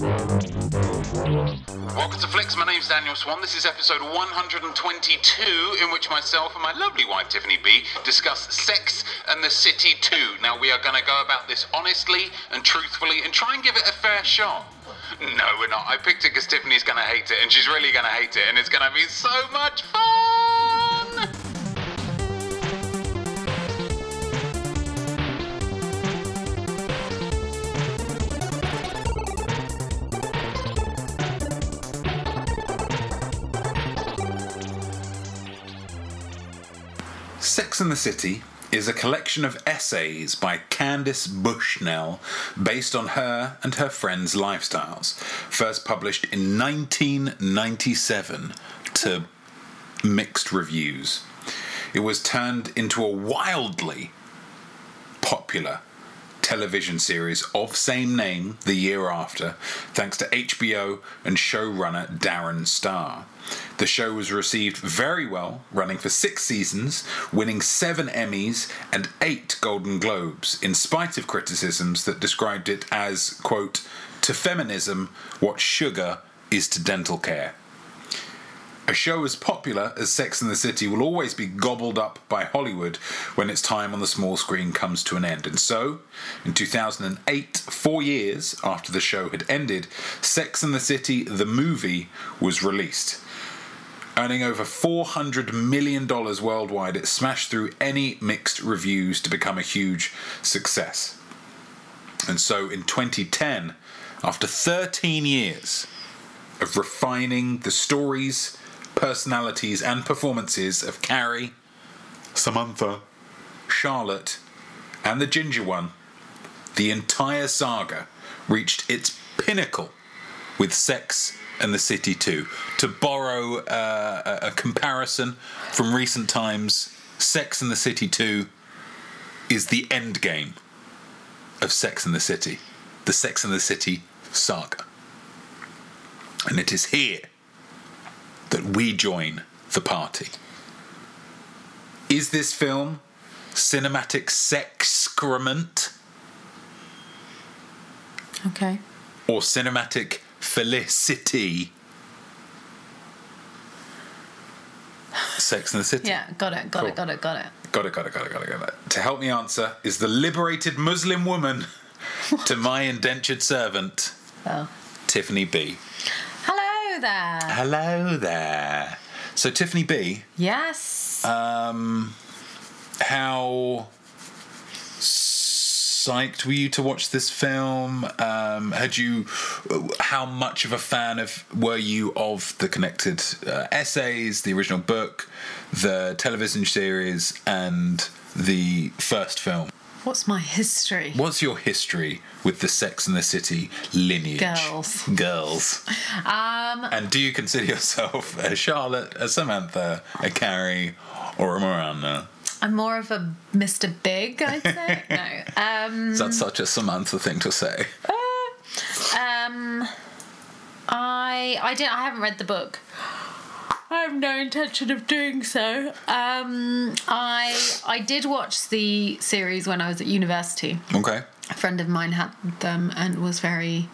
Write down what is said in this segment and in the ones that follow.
Welcome to Flicks. My name's Daniel Swan. This is episode 122, in which myself and my lovely wife Tiffany B discuss Sex and the City 2. Now, we are going to go about this honestly and truthfully and try and give it a fair shot. No, we're not. I picked it because Tiffany's going to hate it, and she's really going to hate it, and it's going to be so much fun! And the City is a collection of essays by Candace Bushnell based on her and her friends' lifestyles, first published in 1997 to mixed reviews. It was turned into a wildly popular television series of same name the year after, thanks to HBO and showrunner Darren Star. The show was received very well, running for six seasons, winning seven Emmys and eight Golden Globes, in spite of criticisms that described it as, quote, to feminism what sugar is to dental care. A show as popular as Sex and the City will always be gobbled up by Hollywood when its time on the small screen comes to an end. And so, in 2008, four years after the show had ended, Sex and the City, the movie, was released. Earning over $400 million worldwide, it smashed through any mixed reviews to become a huge success. And so in 2010, after 13 years of refining the stories, personalities, and performances of Carrie, Samantha, Charlotte, and the Ginger One, the entire saga reached its pinnacle with Sex and the City 2. To borrow uh, a, a comparison from recent times, Sex and the City 2 is the end game of Sex and the City, the Sex and the City saga. And it is here that we join the party. Is this film cinematic sexcrement Okay. or cinematic felicity? Sex and the City. Yeah, got it, got Cool. it, got it, got it. Got it, got it, got it, got it, got it. To help me answer is the liberated Muslim woman to my indentured servant, Oh. Tiffany B. Hello there. Hello there. So, Tiffany B, yes. um, how psyched were you to watch this film? Um, had you, how much of a fan of were you of the connected uh, essays, the original book, the television series, and the first film? What's my history? What's your history with the Sex and the City lineage? Girls. Girls. Um, And do you consider yourself a Charlotte, a Samantha, a Carrie, or a Miranda? I'm more of a Mr. Big, I'd say. no. Um, Is that such a Samantha thing to say? um, I I didn't. I haven't read the book. I have no intention of doing so. Um, I I did watch the series when I was at university. Okay. A friend of mine had them and was very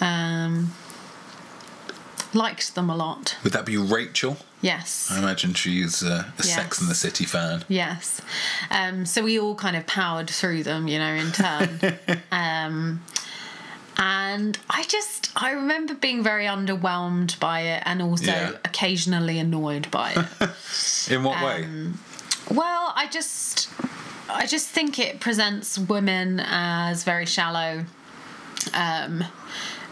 um, liked them a lot. Would that be Rachel? Yes. I imagine she's uh, a Sex and the City fan. Yes. Um, so we all kind of powered through them, you know, in turn. um, and I just, I remember being very underwhelmed by it and also Yeah. occasionally annoyed by it. In what way? Um, well, I just, I just think it presents women as very shallow, um,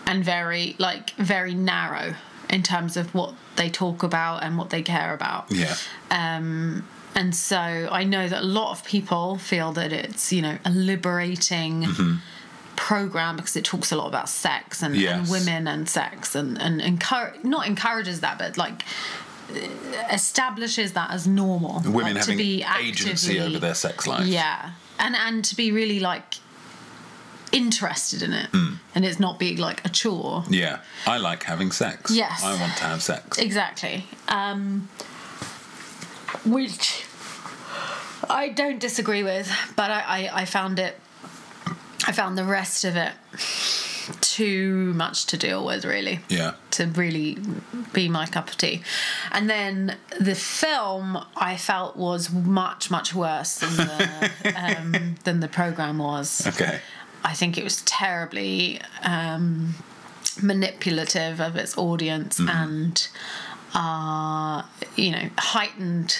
and very like very narrow in terms of what they talk about and what they care about. Yeah. Um, and so I know that a lot of people feel that it's, you know, a liberating Mm-hmm. Program because it talks a lot about sex and, and women and sex and, and encourage, not encourages that, but like establishes that as normal. Women like, having to be agency actively- over their sex life. Yeah. And, and to be really like interested in it Hmm. and it's not being like a chore. Yeah. I like having sex. Yes. I want to have sex. Exactly. Um, which I don't disagree with, but I, I, I found it. I found the rest of it too much to deal with, really. Yeah. To really be my cup of tea. And then the film I felt was much, much worse than the, um, than the program was. Okay. I think it was terribly um, manipulative of its audience and, uh, you know, heightened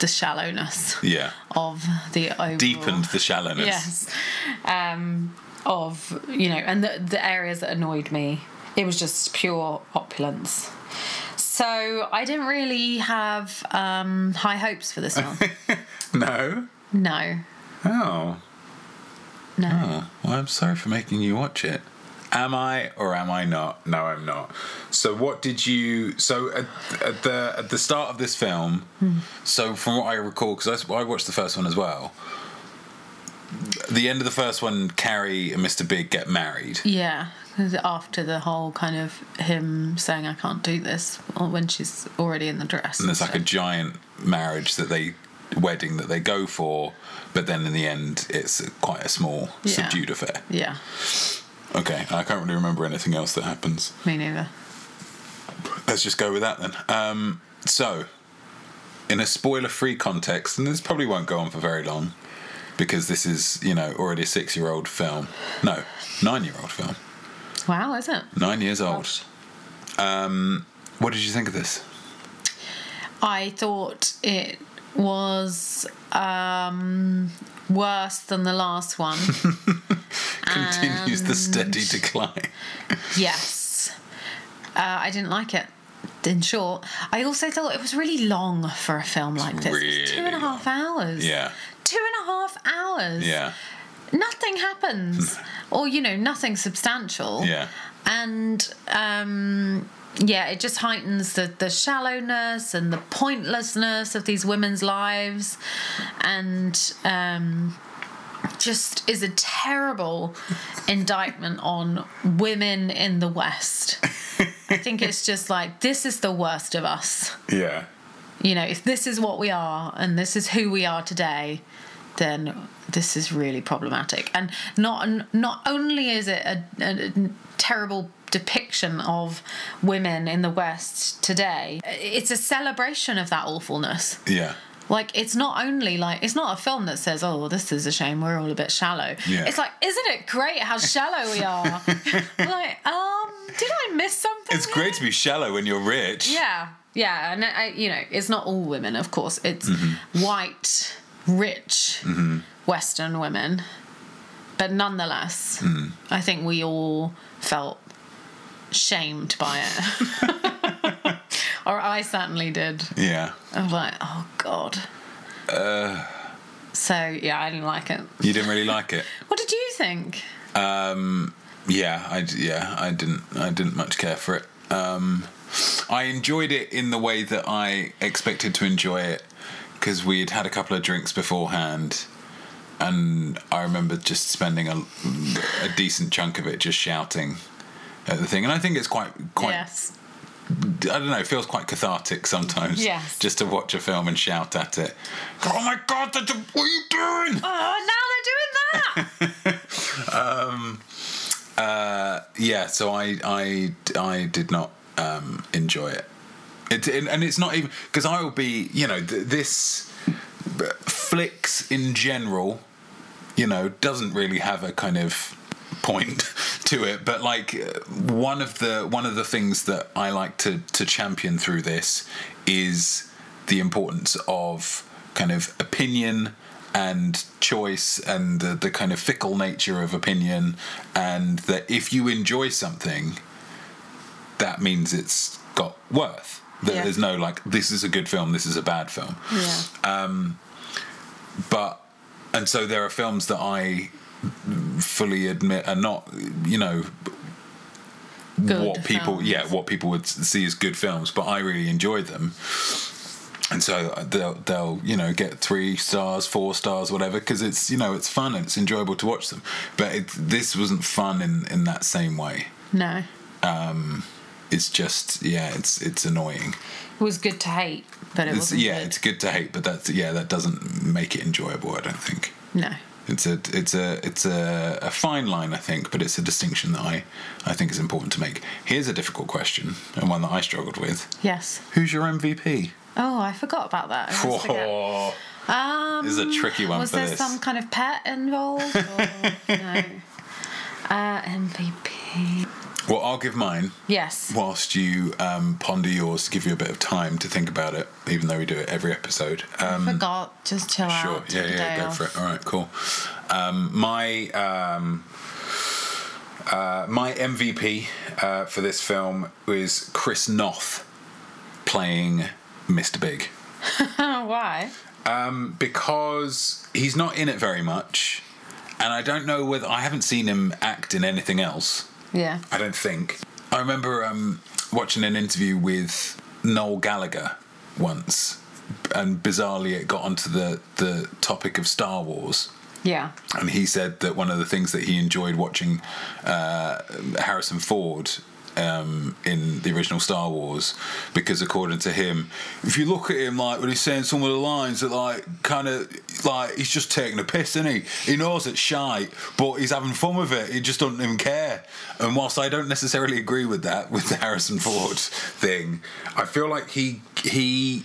the shallowness Yeah. of the overall. Deepened the shallowness. Yes. Um, of, you know, and the, the areas that annoyed me, it was just pure opulence. So I didn't really have um, high hopes for this one. No. no, Oh. no. Oh. Well, I'm sorry for making you watch it. Am I or am I not? No, I'm not. So, what did you? So, at, at the at the start of this film, so from what I recall, because I, I watched the first one as well. The end of the first one, Carrie and Mr. Big get married. Yeah, after the whole kind of him saying I can't do this, when she's already in the dress. and there's like a giant marriage that they wedding that they go for but then in the end it's quite a small Yeah. subdued affair yeah, okay i can't really remember anything else that happens. Me neither. let's just go with that then. Um, so in a spoiler free context and this probably won't go on for very long because this is you know already a six year old film. No nine year old film. Wow, is it? nine years old. Um, what did you think of this? I thought it was um, worse than the last one. continues the steady decline yes, uh, I didn't like it. In short, I also thought it was really long for a film like this. It's two and a really half hours. yeah Two and a half hours. yeah nothing happens or you know nothing substantial Yeah. and um yeah it just heightens the the shallowness and the pointlessness of these women's lives and um just is a terrible indictment on women in the west i think it's just like this is the worst of us yeah you know, if this is what we are and this is who we are today, then this is really problematic. And not not only is it a, a, a terrible depiction of women in the West today, it's a celebration of that awfulness. yeah Like it's not only like it's not a film that says, "Oh, this is a shame. We're all a bit shallow." Yeah. It's like, isn't it great how shallow we are? like, um, did I miss something? It's great to be shallow when you're rich. Yeah, yeah, and I, you know, it's not all women, of course. It's Mm-hmm. white, rich, Western women, but nonetheless, Mm. I think we all felt shamed by it, or I certainly did. Yeah. I was like, oh god. Uh. so yeah, I didn't like it. You didn't really like it. What did you think? Yeah, I yeah, I didn't I didn't much care for it. Um, I enjoyed it in the way that I expected to enjoy it because we had had a couple of drinks beforehand, and I remember just spending a, a decent chunk of it just shouting at the thing. And I think it's quite quite yes. I don't know, it feels quite cathartic sometimes. Yes. Just to watch a film and shout at it. Oh my god, what are you doing? Oh, now they're doing that. yeah so i i i did not um enjoy it it and and it's not even because i will be you know th- this flicks in general you know doesn't really have a kind of point to it but like one of the one of the things that i like to to champion through this is the importance of kind of opinion and choice and the, the kind of fickle nature of opinion and that if you enjoy something that means it's got worth that Yeah. there's no like this is a good film this is a bad film yeah. um, but and so there are films that I fully admit are not you know Good what people films. yeah what people would see as good films but I really enjoy them and so they'll they'll you know get three stars four stars whatever because it's you know it's fun and it's enjoyable to watch them but it, this wasn't fun in in that same way No. Um it's just yeah it's it's annoying It was good to hate, but it wasn't yeah good. it's good to hate but that's yeah that doesn't make it enjoyable I don't think No. It's a it's a it's a, a fine line, I think, but it's a distinction that I I think is important to make. Here's a difficult question and one that I struggled with. Yes. Who's your MVP? Oh, I forgot about that. I always Um, This is a tricky one was there this. some kind of pet involved? Or, no. Uh, MVP. Well, I'll give mine Yes. whilst you um, ponder yours to give you a bit of time to think about it, even though we do it every episode. Um, forgot. Just chill Sure. out. Yeah, yeah, go off. for it. All right, cool. Um, my um, uh, my MVP uh, for this film was Chris Noth playing Mr. Big why? because he's not in it very much, and I don't know whether I haven't seen him act in anything else. Yeah. I don't think. I remember um, watching an interview with Noel Gallagher once, and bizarrely it got onto the, the topic of Star Wars. Yeah. And he said that one of the things that he enjoyed watching uh, Harrison Ford um, in the original Star Wars, because according to him, if you look at him like when he's saying some of the lines that like kind of like he's just taking a piss, isn't he? He knows it's shite, but he's having fun with it. He just doesn't even care. And whilst I don't necessarily agree with that with the Harrison Ford thing, I feel like he he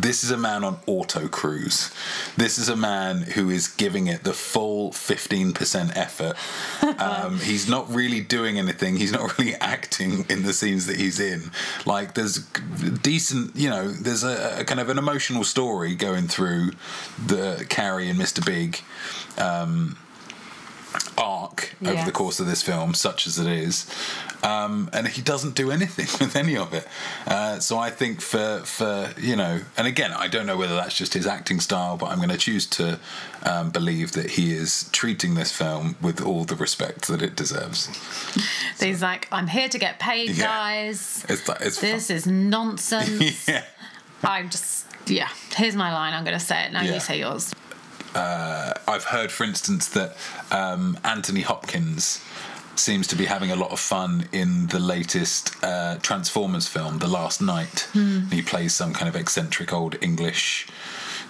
this is a man on auto cruise. This is a man who is giving it the full 15% effort. Um, he's not really doing anything. He's not really acting in the scenes that he's in. Like, there's decent, you know, there's a, a kind of an emotional story going through the Carrie and Mr. Big um, arc over Yes. the course of this film, such as it is. Um, and he doesn't do anything with any of it. Uh, so I think for for you know, and again, I don't know whether that's just his acting style, but I'm going to choose to um, believe that he is treating this film with all the respect that it deserves. so He's like, I'm here to get paid, Yeah. guys. It's like it's This is nonsense. yeah. I'm just, yeah. Here's my line. I'm going to say it. Now Yeah. you say yours. I've heard, for instance, that um, Anthony Hopkins seems to be having a lot of fun in the latest uh, Transformers film, The Last Knight. He plays some kind of eccentric old English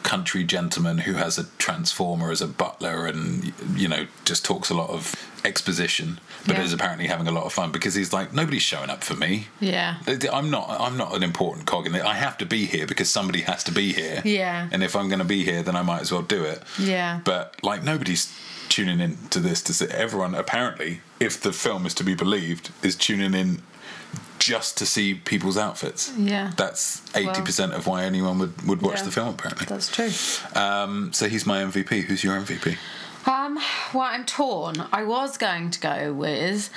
country gentleman who has a transformer as a butler and you know just talks a lot of exposition but Yeah. is apparently having a lot of fun because he's like nobody's showing up for me Yeah. I'm not. I'm not an important cog in it. I have to be here because somebody has to be here. Yeah. And if I'm going to be here, then I might as well do it. Yeah. But like nobody's tuning in to this to see everyone. Apparently, if the film is to be believed, is tuning in just to see people's outfits. Yeah. That's eighty percent of why anyone would would watch Yeah. the film. Apparently. That's true. Um, so he's my MVP. Who's your MVP? Um, well, I'm torn. I was going to go with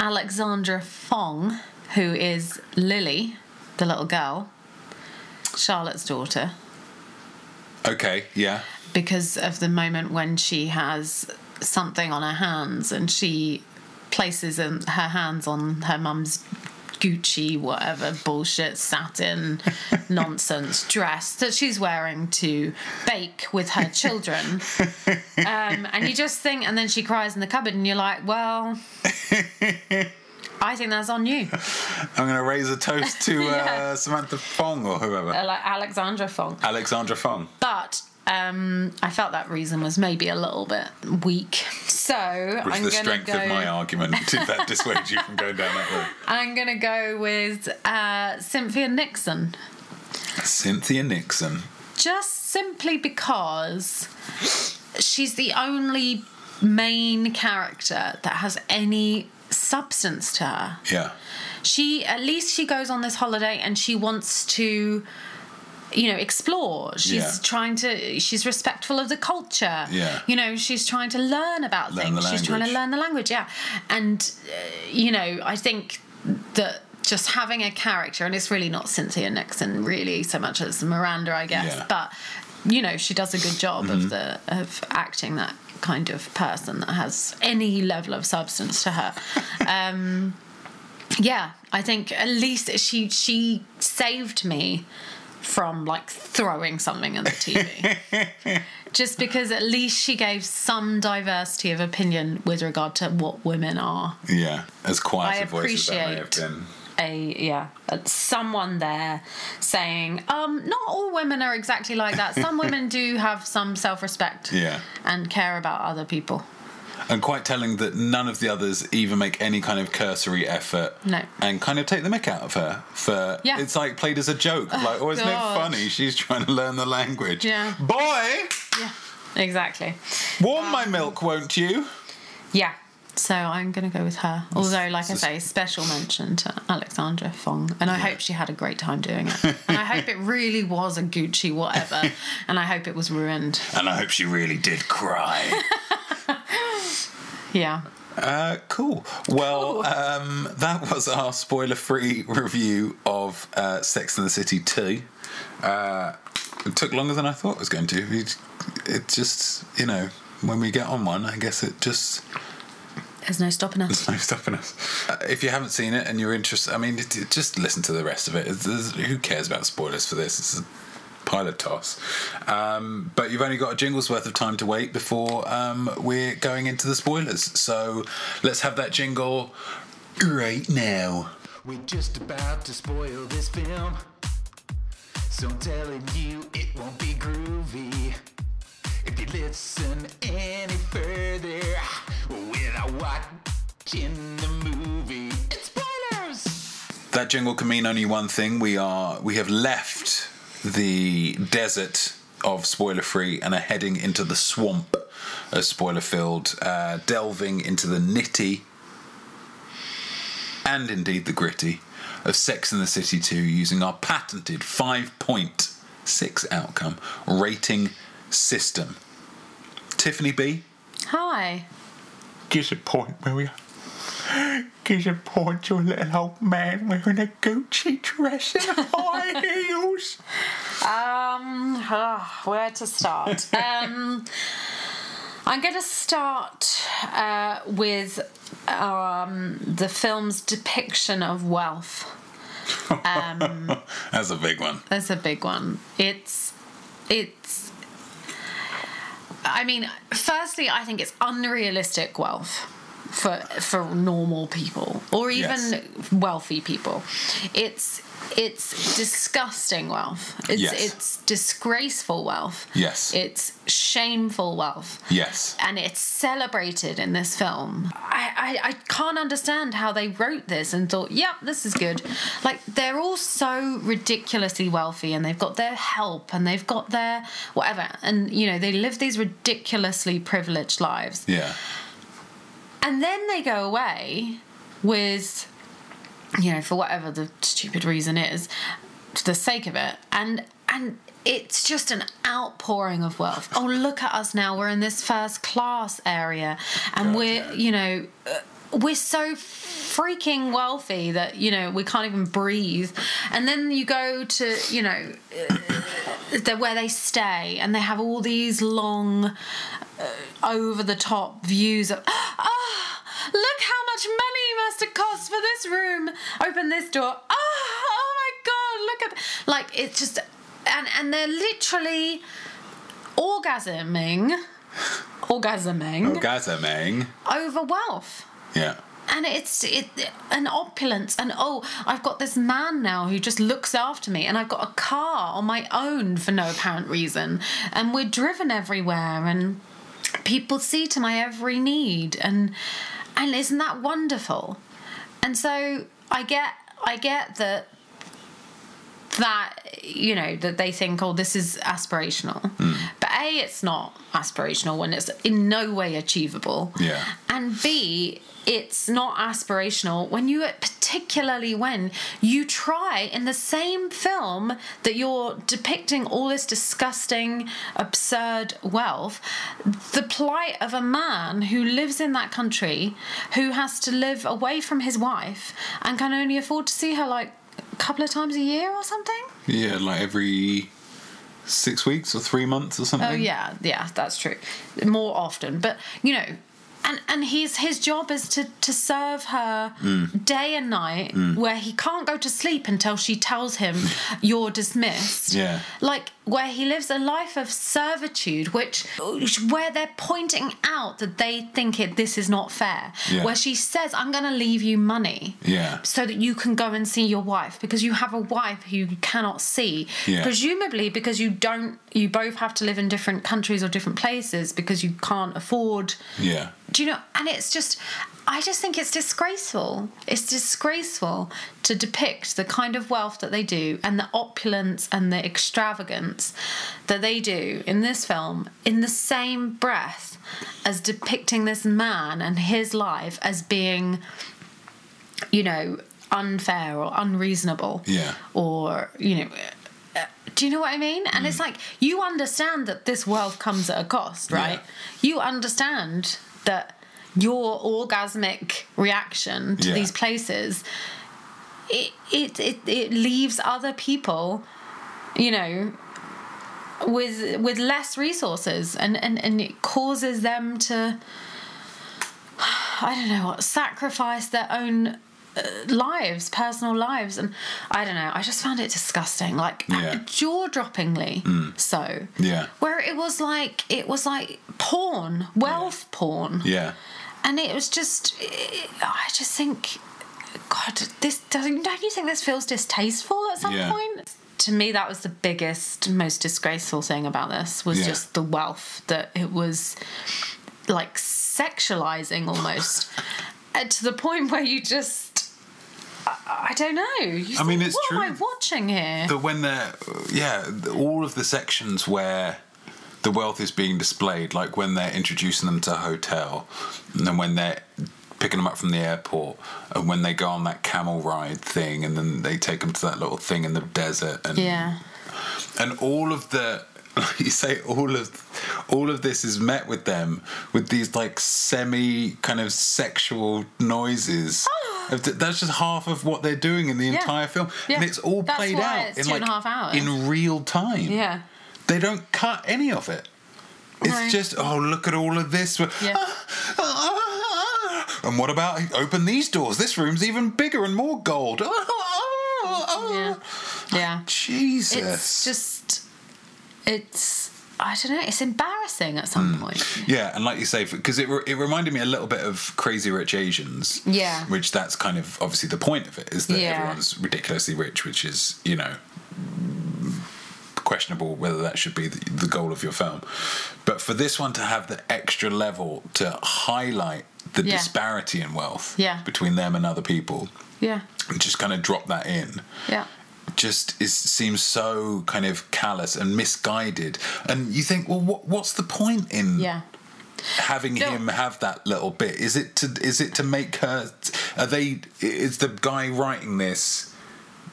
Alexandra Fong, who is Lily, the little girl, Charlotte's daughter, Okay. Yeah. Because of the moment when she has something on her hands and she places her hands on her mum's Gucci, whatever bullshit satin nonsense dress that she's wearing to bake with her children. Um, and you just think, and then she cries in the cupboard, and you're like, well, I think that's on you. I'm going to raise a toast to uh, Yeah. Samantha Fong or whoever. Uh, like Alexandra Fong. Alexandra Fong. But um, I felt that reason was maybe a little bit weak. So Which I'm the strength go. of my argument did that dissuade you from going down that road? I'm gonna go with uh, Cynthia Nixon, Cynthia Nixon. just simply because she's the only main character that has any substance to her. Yeah. she at least she goes on this holiday and she wants to you know explore she's Yeah. trying to she's respectful of the culture Yeah. you know she's trying to learn about Learn things she's trying to learn the language yeah and uh, you know i think that just having a character and it's really not cynthia nixon really so much as miranda i guess Yeah. Mm-hmm. but you know she does a good job of the of acting that kind of person that has any level of substance to her um yeah i think at least she she saved me from like throwing something at the tv just because at least she gave some diversity of opinion with regard to what women are Yeah. As quiet I a voice as that may have been. a yeah someone there saying um not all women are exactly like that some women do have some self-respect Yeah. and care about other people and quite telling that none of the others even make any kind of cursory effort No. and kind of take the mick out of her for Yeah. it's like played as a joke oh, like oh isn't it funny she's trying to learn the language Yeah. boy yeah exactly warm my um, milk won't you yeah so I'm gonna go with her. Although, like I say, special mention to Alexandra Fong, and I hope she had a great time doing it. And I hope it really was a Gucci whatever, and I hope it was ruined. and I hope she really did cry Yeah. Uh, cool. Well, um, that was our spoiler-free review of uh, Sex and the City 2. Uh, it took longer than I thought it was going to. It, it just, you know, when we get on one, I guess it just There's no stopping us. there's no stopping us. Uh, if you haven't seen it and you're interested, I mean, it, it- just listen to the rest of it. It's, there's- who cares about spoilers for this? It's a pile of toss. Um, but you've only got a jingle's worth of time to wait before um, we're going into the spoilers. So let's have that jingle right now. We're just about to spoil this film. So I'm telling you, it won't be groovy. If you listen any further without watching the movie, it's spoilers! That jingle can mean only one thing. We are we have left the desert of spoiler free and are heading into the swamp of spoiler filled, uh, delving into the nitty and indeed the gritty of Sex and the City 2 using our patented 5.6 outcome rating system. Tiffany B, Hi. gives a point, will you? Gives a point to a little old man wearing a Gucci dress and high heels. Um, ah, where to start? um, I'm going to start uh, with um, the film's depiction of wealth. That's a big one. That's a big one. It's, it's. I mean, firstly, I think it's unrealistic wealth for for normal people or even Yes. wealthy people. It's it's disgusting wealth. It's Yes. it's disgraceful wealth. Yes. It's shameful wealth. Yes. And it's celebrated in this film. I, I, I can't understand how they wrote this and thought, yep, this is good. Like, they're all so ridiculously wealthy and they've got their help and they've got their whatever. And, you know, they live these ridiculously privileged lives. Yeah. And then they go away with, you know, for whatever the stupid reason is, to the sake of it, and and it's just an outpouring of wealth. Oh, look at us now. We're in this first class area, and God, we're, yeah. you know. uh, We're so freaking wealthy that you know we can't even breathe, and then you go to you know the, where they stay, and they have all these long over the top views of ah look how much money must have cost for this room. Open this door. Ah oh my god look at like it's just and and they're literally orgasming orgasming Orgasming. over wealth. Yeah. and it's it an opulence. And oh i've got this man now who just looks after me. And i've got a car on my own for no apparent reason. And we're driven everywhere. And people see to my every need and and isn't that wonderful? And so i get i get that that you know that they think oh this is aspirational. Hmm. But a it's not aspirational when it's in no way achievable. Yeah. and b it's not aspirational when you particularly when you try in the same film that you're depicting all this disgusting absurd wealth the plight of a man who lives in that country who has to live away from his wife and can only afford to see her like couple of times a year or something Yeah, like every six weeks or three months or something. Oh yeah, yeah, that's true. More often, but you know, and and he's his job is to to serve her Mm. day and night where he can't go to sleep until she tells him you're dismissed Yeah. like where he lives a life of servitude which where they're pointing out that they think it this is not fair Yeah. where she says i'm going to leave you money Yeah. so that you can go and see your wife because you have a wife who you cannot see Yeah. presumably because you don't you both have to live in different countries or different places because you can't afford Yeah. Do you know and it's just i just think it's disgraceful it's disgraceful to depict the kind of wealth that they do and the opulence and the extravagance that they do in this film in the same breath as depicting this man and his life as being you know unfair or unreasonable Yeah. or you know uh, do you know what I mean? And Mm. it's like you understand that this wealth comes at a cost, right? Yeah. You understand that your orgasmic reaction to Yeah. these places it, it it it leaves other people, you know, with with less resources and and and it causes them to I don't know what sacrifice their own uh, lives, personal lives, and I don't know. I just found it disgusting, like Yeah. jaw droppingly so. Yeah. Where it was like it was like porn, wealth porn, Yeah. and it was just. I just think, God, this doesn't. Don't you think this feels distasteful at some Yeah. point? To me, that was the biggest, most disgraceful thing about this was Yeah. just the wealth that it was like sexualizing almost to the point where you just I, don't know. You I mean, think, it's what am I watching here? But when they're, yeah, all of the sections where the wealth is being displayed, like when they're introducing them to a hotel, and then when they're picking them up from the airport, and when they go on that camel ride thing, and then they take them to that little thing in the desert, and yeah. and all of the like you say all of all of this is met with them with these like semi kind of sexual noises that's just half of what they're doing in the Yeah. entire film Yeah. and it's all That's played out in like and a half hours. in real time Yeah. They don't cut any of it it's No. just oh look at all of this Yeah. Ah, ah, ah. and what about open these doors this room's even bigger and more gold Yeah. Yeah. jesus It's just it's I don't know, it's embarrassing at some Hmm. point. Yeah, and like you say, because it, re- it reminded me a little bit of Crazy Rich Asians. Yeah. Which that's kind of obviously the point of it is that Yeah. everyone's ridiculously rich, which is, you know, questionable whether that should be the, the goal of your film. But for this one to have the extra level to highlight the Yeah. disparity in wealth Yeah. between them and other people Yeah. and just kind of drop that in Yeah. just is seems so kind of callous and misguided and you think well what, what's the point in Yeah. having No. him have that little bit is it to is it to make her are they is the guy writing this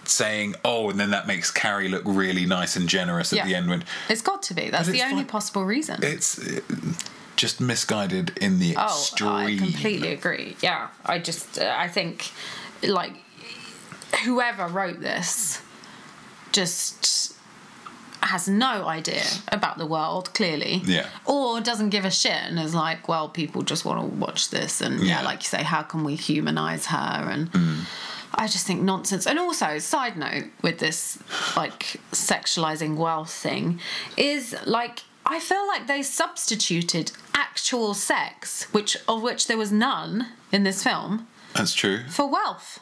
saying oh and then that makes carrie look really nice and generous at Yeah. the end when It's got to be. That's the only possible reason. it's uh, just misguided in the Oh, extreme I completely agree. Yeah, I just uh, I think like whoever wrote this just has no idea about the world clearly. Yeah. Or doesn't give a shit and is like, well, people just want to watch this and yeah, Yeah. like you say, how can we humanize her and I just think nonsense. And also, side note with this like sexualizing wealth thing is like I feel like they substituted actual sex, which of which there was none in this film, that's true for wealth.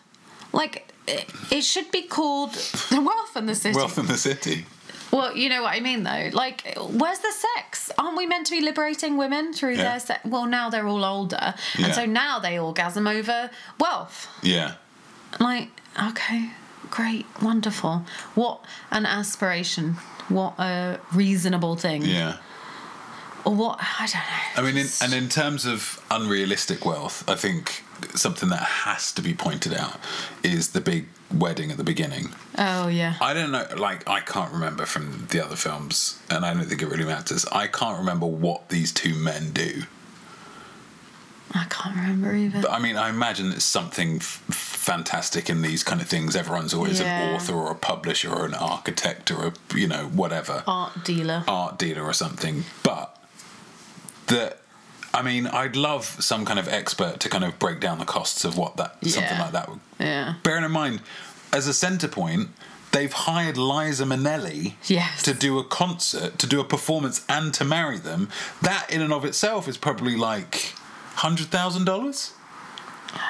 Like it, it should be called the wealth in the city. wealth in the city Well, you know what I mean, though. Like, where's the sex? Aren't we meant to be liberating women through Yeah. their sex? Well, now they're all older, Yeah. and so now they orgasm over wealth. yeah Like, okay, great, wonderful. What an aspiration. What a reasonable thing. yeah Or what, I don't know. I mean, in, and in terms of unrealistic wealth, I think something that has to be pointed out is the big wedding at the beginning. Oh, yeah. I don't know, like, I can't remember from the other films, and I don't think it really matters. I can't remember what these two men do. I can't remember even. But I mean, I imagine it's something f- fantastic in these kind of things. Everyone's always Yeah. an author or a publisher or an architect or a, you know, whatever. Art dealer. art dealer or something, but that I mean, I'd love some kind of expert to kind of break down the costs of what that something like that would. Yeah. Bearing in mind, as a centre point, they've hired Liza Minnelli Yes. to do a concert, to do a performance, and to marry them. That in and of itself is probably like hundred thousand dollars,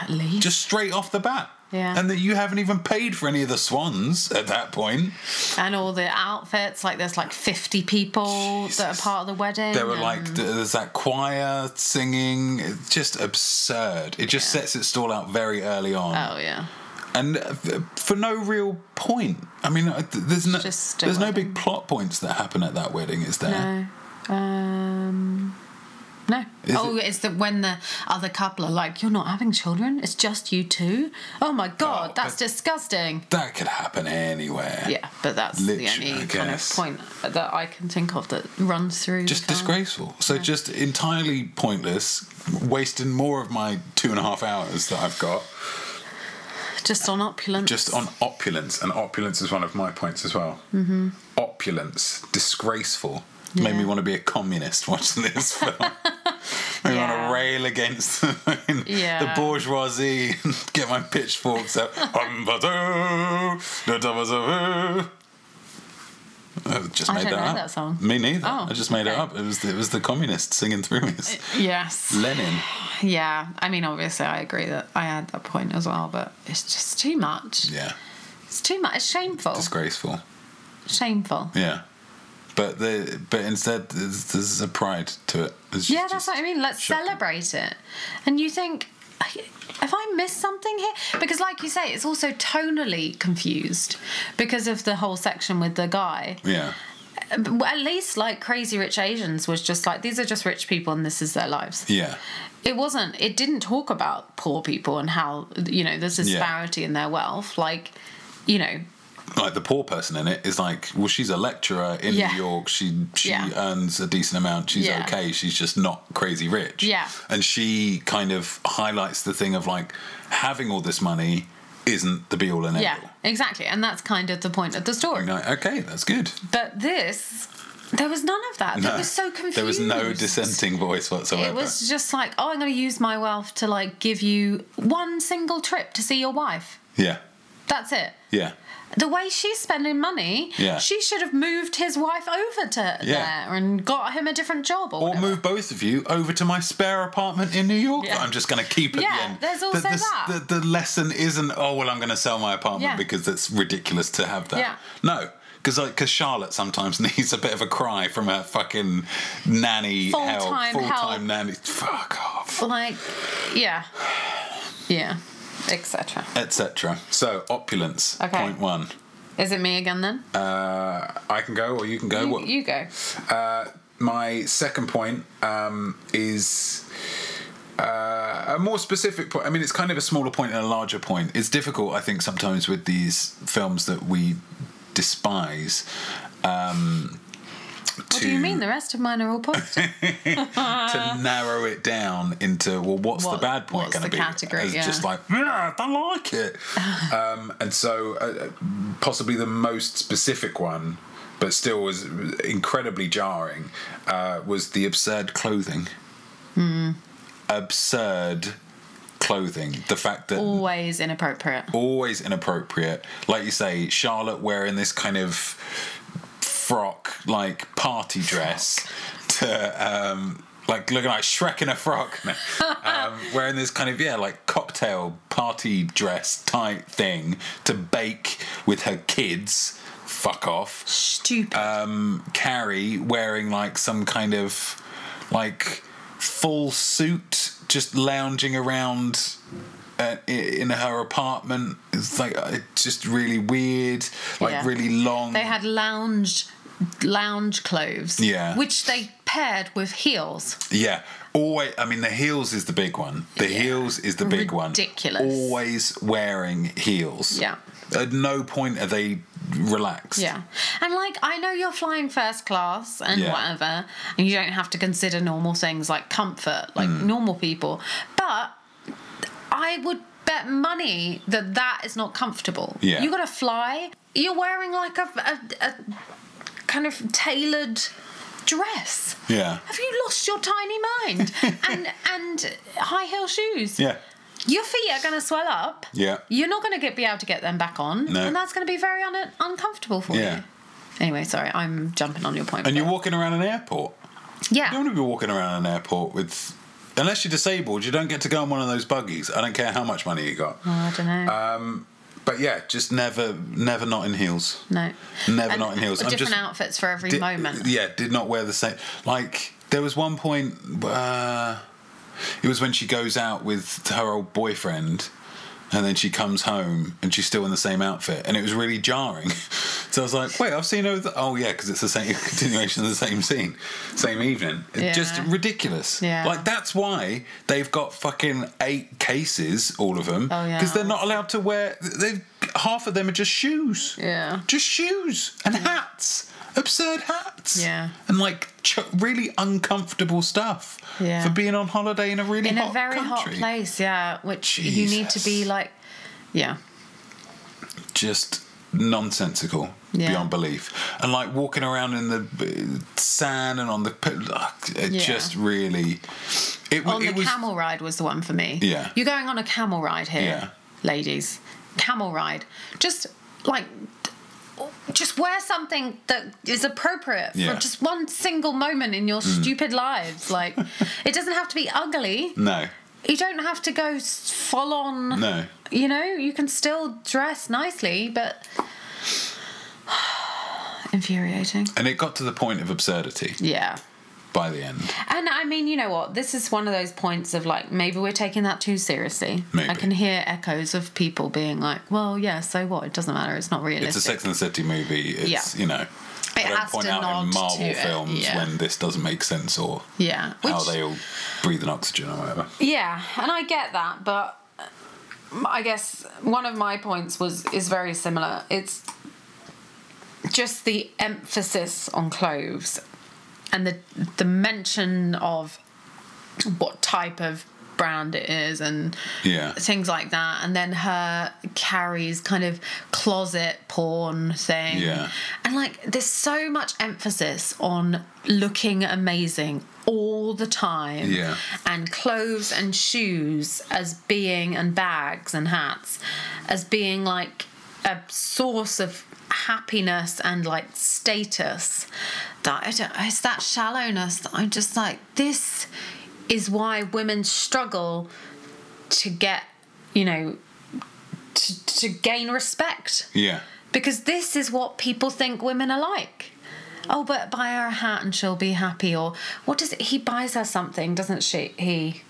At least. just straight off the bat. Yeah. And that you haven't even paid for any of the swans at that point. and all the outfits, like there's like 50 people that are part of the wedding. There were and- like there's that choir singing. It's just absurd. It just sets its stall out very early on. Oh, yeah. and uh, for no real point. I mean, uh, there's no there's no big plot points that happen at that wedding, is there? No. Um. No. Is oh, it- it's that when the other couple are like, "You're not having children. It's just you two. Oh my god, Oh, that's disgusting. That could happen anywhere. Yeah, but that's Literally, the only kind of point that I can think of that runs through. Just disgraceful. So just entirely pointless, wasting more of my two and a half hours that I've got Just on opulence. just on opulence, and opulence is one of my points as well. Mm-hmm. Opulence, disgraceful. Made me want to be a communist watching this film. Made me want to rail against the, Yeah. the bourgeoisie and get my pitchforks out. I just I made don't that up. that song. Me neither. Oh, I just made it up. It was the, it was the communist singing through me. It's Yes. Lenin. Yeah. I mean, obviously, I agree that I had that point as well, but it's just too much. Yeah, It's too much. It's shameful. disgraceful. Shameful. Yeah, but the but instead there's, there's a pride to it. Yeah, just- that's what I mean. Let's shocking. celebrate it. And you think, have I missed something here? Because, like you say, it's also tonally confused because of the whole section with the guy. Yeah, At least, like Crazy Rich Asians was just like, these are just rich people and this is their lives. yeah, It wasn't, it didn't talk about poor people and how, you know, there's disparity in their wealth. Like, you know, like the poor person in it is like, well, she's a lecturer in Yeah. New York. She she Yeah. earns a decent amount. She's Yeah. okay. She's just not crazy rich. Yeah. and she kind of highlights the thing of like having all this money isn't the be all and end yeah, all. exactly. And that's kind of the point of the story. Like, okay, that's good. But this, there was none of that. No, It was so confused. There was no dissenting voice whatsoever. It was just like, oh, I'm going to use my wealth to like give you one single trip to see your wife. yeah, That's it. yeah, The way she's spending money, Yeah. she should have moved his wife over to Yeah. there and got him a different job or, Or move both of you over to my spare apartment in New York. Yeah. that I'm just going to keep at Yeah, the end. there's also the, that. The, the lesson isn't, oh well, I'm going to sell my apartment because it's ridiculous to have that. Yeah. No, because like, cause Charlotte sometimes needs a bit of a cry from her fucking nanny Full-time help, full time nanny. Fuck off, Like, yeah, yeah, etc. etc. So opulence. Okay. Point one. Is it me again then? Uh, I can go, or you can go. you, What- you go. Uh, my second point um, is uh, a more specific point. I mean, it's kind of a smaller point and a larger point. It's difficult, I think, sometimes with these films that we despise. Um, What to, do you mean? The rest of mine are all positive. to narrow it down into well, what's What- the bad point going to the be? category, As yeah. just like yeah, I don't like it. um, and so, uh, possibly the most specific one, but still was incredibly jarring, uh, was the absurd clothing. Hmm. Absurd clothing. The fact that Always inappropriate. always inappropriate. Like you say, Charlotte wearing this kind of frock, like party dress, to um, like looking like Shrek in a frock, um, wearing this kind of yeah, like cocktail party dress type thing to bake with her kids. Fuck off. Stupid. Um, Carrie wearing like some kind of like full suit, just lounging around uh, in her apartment. It's like uh, it's just really weird, like Yeah. really long. They had lounge lounge clothes. Yeah. Which they paired with heels. yeah. Always, I mean, the heels is the big one. The Yeah. heels is the big one. Ridiculous. Always wearing heels. Yeah. At no point are they relaxed. Yeah. And like I know you're flying first class and Yeah. whatever, and you don't have to consider normal things like comfort, like Hmm. normal people. But I would bet money that that is not comfortable. Yeah. You got to fly. You're wearing like a, a, a kind of tailored dress. Yeah. Have you lost your tiny mind? and and high heel shoes. Yeah. Your feet are going to swell up. Yeah. You're not going to get be able to get them back on, No. and that's going to be very un- uncomfortable for Yeah. you. Anyway, sorry, I'm jumping on your point. And you're walking around an airport. yeah, You don't want to be walking around an airport with. Unless you're disabled, you don't get to go on one of those buggies. I don't care how much money you got. Oh, I don't know. Um, but yeah, just never, never not in heels. no, Never And not in heels. I'm Different just- outfits for every moment. Yeah, did not wear the same. Like there was one point. Uh, it was when she goes out with her old boyfriend, and then she comes home and she's still in the same outfit, and it was really jarring. so I was like, "Wait, I've seen her." Oh yeah, because it's the same continuation of the same scene, same evening. Yeah. just ridiculous. Yeah. Like that's why they've got fucking eight cases, all of them, Oh, yeah. because they're not allowed to wear. they've half of them are just shoes. Yeah. Just shoes and hats. Absurd hats. Yeah. And like ch- really uncomfortable stuff Yeah. for being on holiday in a really in a very hot place, yeah, which you need to be like, yeah, Just nonsensical Yeah. beyond belief. And like walking around in the uh, sand and on the it Yeah. just really it, on it the was camel ride was the one for me. Yeah. You're going on a camel ride here, Yeah. ladies. Camel ride. Just like just wear something that is appropriate Yeah. Mm. for just one single moment in your stupid lives. Like it doesn't have to be ugly. no. You don't have to go full on. No. You know, you can still dress nicely, but infuriating. And it got to the point of absurdity Yeah. By the end. And I mean, you know what? This is one of those points of like, maybe we're taking that too seriously. Maybe. I can hear echoes of people being like, well, yeah, so what? It doesn't matter. It's not realistic. It's a Sex and the City movie. It's Yeah. you know It I don't point out in Marvel films yeah. when this doesn't make sense or yeah. how they all breathe in oxygen or whatever. Yeah, and I get that, but uh, I guess one of my points was is very similar. It's just the emphasis on clothes and the the mention of what type of brand it is and Yeah. things like that and then her carries kind of closet porn thing Yeah. and like there's so much emphasis on looking amazing all the time Yeah. and clothes and shoes as being and bags and hats as being like a source of happiness and like status that I don't, it's that shallowness that I'm just like this is why women struggle to get you know to, to gain respect Yeah. because this is what people think women are like. Oh, but buy her a hat and she'll be happy. Or what does it, he buys her something, doesn't she? He.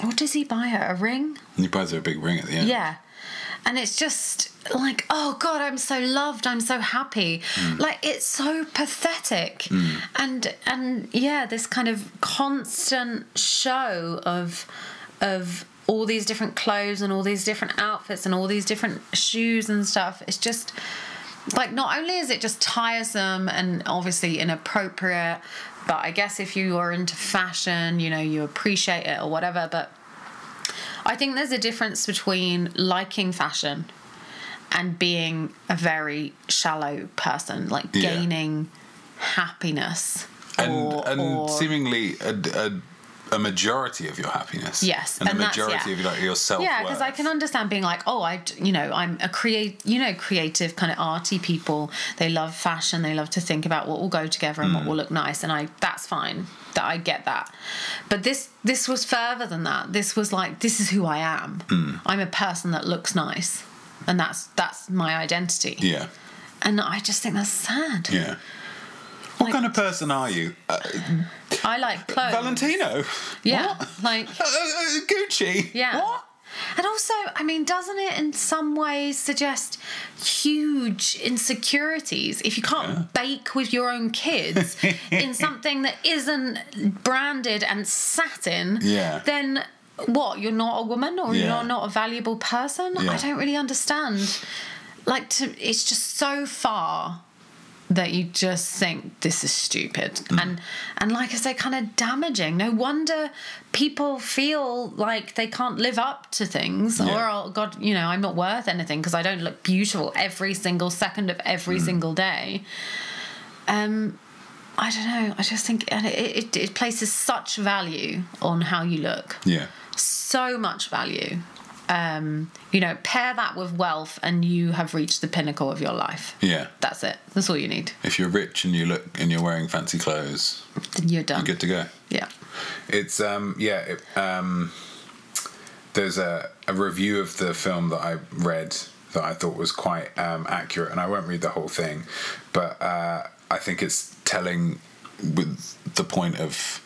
What does he buy her? A ring? He buys her a big ring at the end. Yeah. And it's just like, oh God, I'm so loved. I'm so happy. Mm. Like it's so pathetic. Mm. And and yeah, this kind of constant show of of all these different clothes and all these different outfits and all these different shoes and stuff. It's just like not only is it just tiresome and obviously inappropriate, but I guess if you are into fashion, you know, you appreciate it or whatever, but I think there's a difference between liking fashion and being a very shallow person, like Yeah. gaining happiness. And or, and or- seemingly a, a, a majority of your happiness. Yes, And, and the majority yeah. of your, like, your self yeah, because I can understand being like, oh, I, you know, I'm a create, you know, creative kind of arty people. They love fashion. They love to think about what will go together and Mm. what will look nice, and I, that's fine. That I get that. But this, this was further than that. This was like, this is who I am. Mm. I'm a person that looks nice, and that's that's my identity. Yeah. And I just think that's sad. Yeah. What Like- kind of person are you? Uh, I like clothes. Valentino? Yeah, What? like Uh, uh, Gucci? Yeah. What? And also, I mean, doesn't it in some ways suggest huge insecurities if you can't bake with your own kids in something that isn't branded and satin? Yeah. Then what? You're not a woman or Yeah. you're not a valuable person? Yeah. I don't really understand. Like, to, it's just so far that you just think this is stupid Mm. and and like I say kind of damaging no wonder people feel like they can't live up to things Yeah. or oh, god you know I'm not worth anything because I don't look beautiful every single second of every Mm. single day um I don't know. I just think and it, it, it places such value on how you look. Yeah. So much value. Um, you know, pair that with wealth, and you have reached the pinnacle of your life. Yeah. That's it. That's all you need. If you're rich and you look and you're wearing fancy clothes, Then you're done. you're good to go. Yeah. It's um yeah it, um there's a, a review of the film that I read that I thought was quite um, accurate, and I won't read the whole thing, but uh, I think it's telling with the point of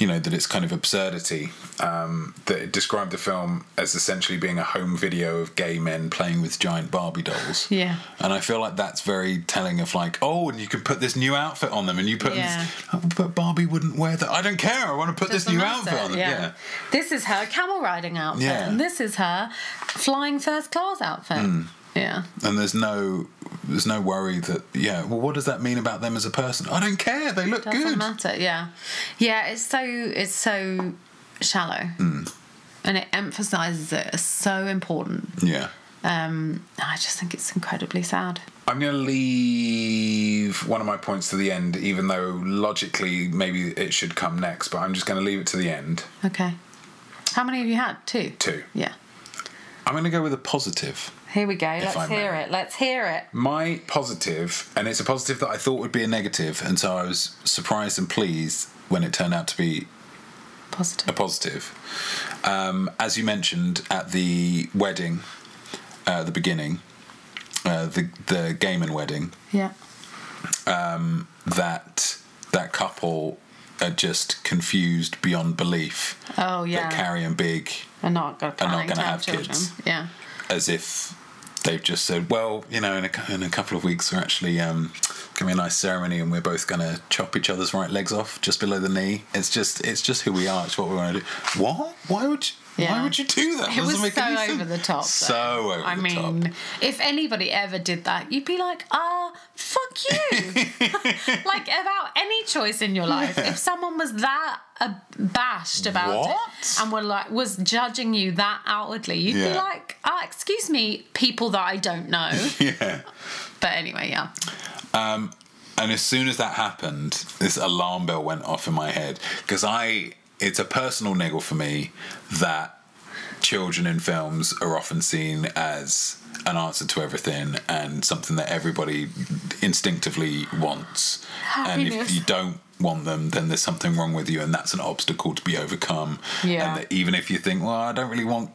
you know that it's kind of absurdity um, that it described the film as essentially being a home video of gay men playing with giant Barbie dolls. Yeah. And I feel like that's very telling of like, oh, and you can put this new outfit on them, and you put, Yeah. oh, but Barbie wouldn't wear that. I don't care. I want to put this new matter, outfit on them. Yeah. This is her camel riding outfit. Yeah. And this is her flying first class outfit. Hmm. Yeah. And there's no, there's no worry that yeah. Well, what does that mean about them as a person? I don't care. They look good. Doesn't good. matter. Yeah. Yeah. It's so it's so shallow, Hmm. and it emphasizes it as so important. Yeah. Um, I just think it's incredibly sad. I'm going to leave one of my points to the end, even though logically maybe it should come next. But I'm just going to leave it to the end. Okay. How many have you had? Two. Two. Yeah. I'm going to go with a positive. Here we go. Let's I may. hear it. Let's hear it. My positive, and it's a positive that I thought would be a negative, and so I was surprised and pleased when it turned out to be positive. a Positive. Um, as you mentioned at the wedding, uh, at the beginning, uh, the the Gaiman wedding, Yeah. that that couple are just confused beyond belief Oh yeah. that Carrie and Big, Are not going to have have kids. Yeah. as if they've just said, well, you know, in a, in a couple of weeks we're actually um, to be a nice ceremony and we're both going to chop each other's right legs off just below the knee. It's just it's just who we are. It's what we want to do. What? Why would you? Why would you do that? It Doesn't was so over the top. though. So over I the mean, top. if anybody ever did that, you'd be like, ah, fuck you. like about any choice in your life. If someone was that abashed about What? it and were like was judging you that outwardly, you'd be like, ah, excuse me, people that I don't know. Yeah. but anyway, yeah. Um, and as soon as that happened, this alarm bell went off in my head because I, it's a personal niggle for me that children in films are often seen as an answer to everything and something that everybody instinctively wants. Happiness. And if you don't want them, then there's something wrong with you, and that's an obstacle to be overcome. Yeah. And that even if you think, well, I don't really want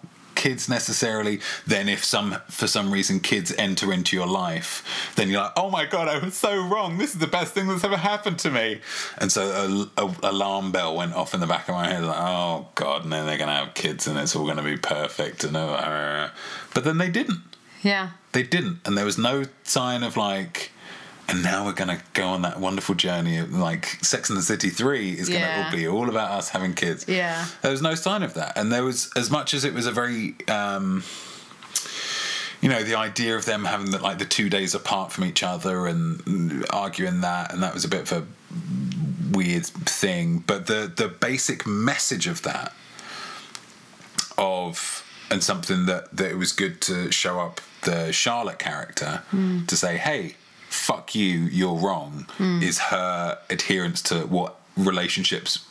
kids necessarily then if some for some reason kids enter into your life then you're like oh my god i was so wrong. This is the best thing that's ever happened to me. And so a, a alarm bell went off in the back of my head like oh god and then they're gonna have kids and it's all gonna be perfect and uh, but then they didn't. Yeah. they didn't. And there was no sign of like and now we're gonna go on that wonderful journey of like sex and the city 3 is gonna Yeah. be all about us having kids Yeah. there was no sign of that and there was as much as it was a very um you know the idea of them having the, like the two days apart from each other and arguing that and that was a bit of a weird thing but the the basic message of that of and something that that it was good to show up the Charlotte character to say hey fuck you you're wrong is her adherence to what relationships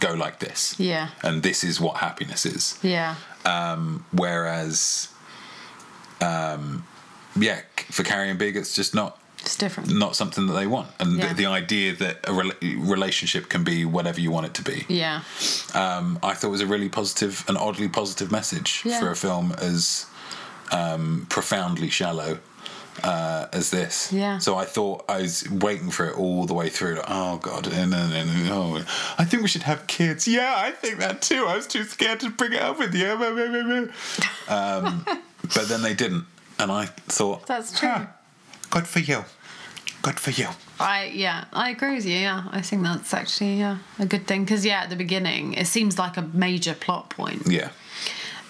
go like this Yeah. and this is what happiness is Yeah. Um, whereas um yeah for Carrie and Big it's just not It's different. not something that they want and Yeah. the, the idea that a rela- relationship can be whatever you want it to be Yeah. um, I thought was a really positive and oddly positive message Yeah. for a film as um, profoundly shallow uh, as this. Yeah. So I thought I was waiting for it all the way through. Like, oh god, and then and, oh, I think we should have kids. Yeah, I think that too. I was too scared to bring it up with you. um, but then they didn't, and I thought That's true. "Huh, good for you. Good for you. I yeah, I agree with you. Yeah, I think that's actually yeah a good thing because yeah, at the beginning it seems like a major plot point. Yeah.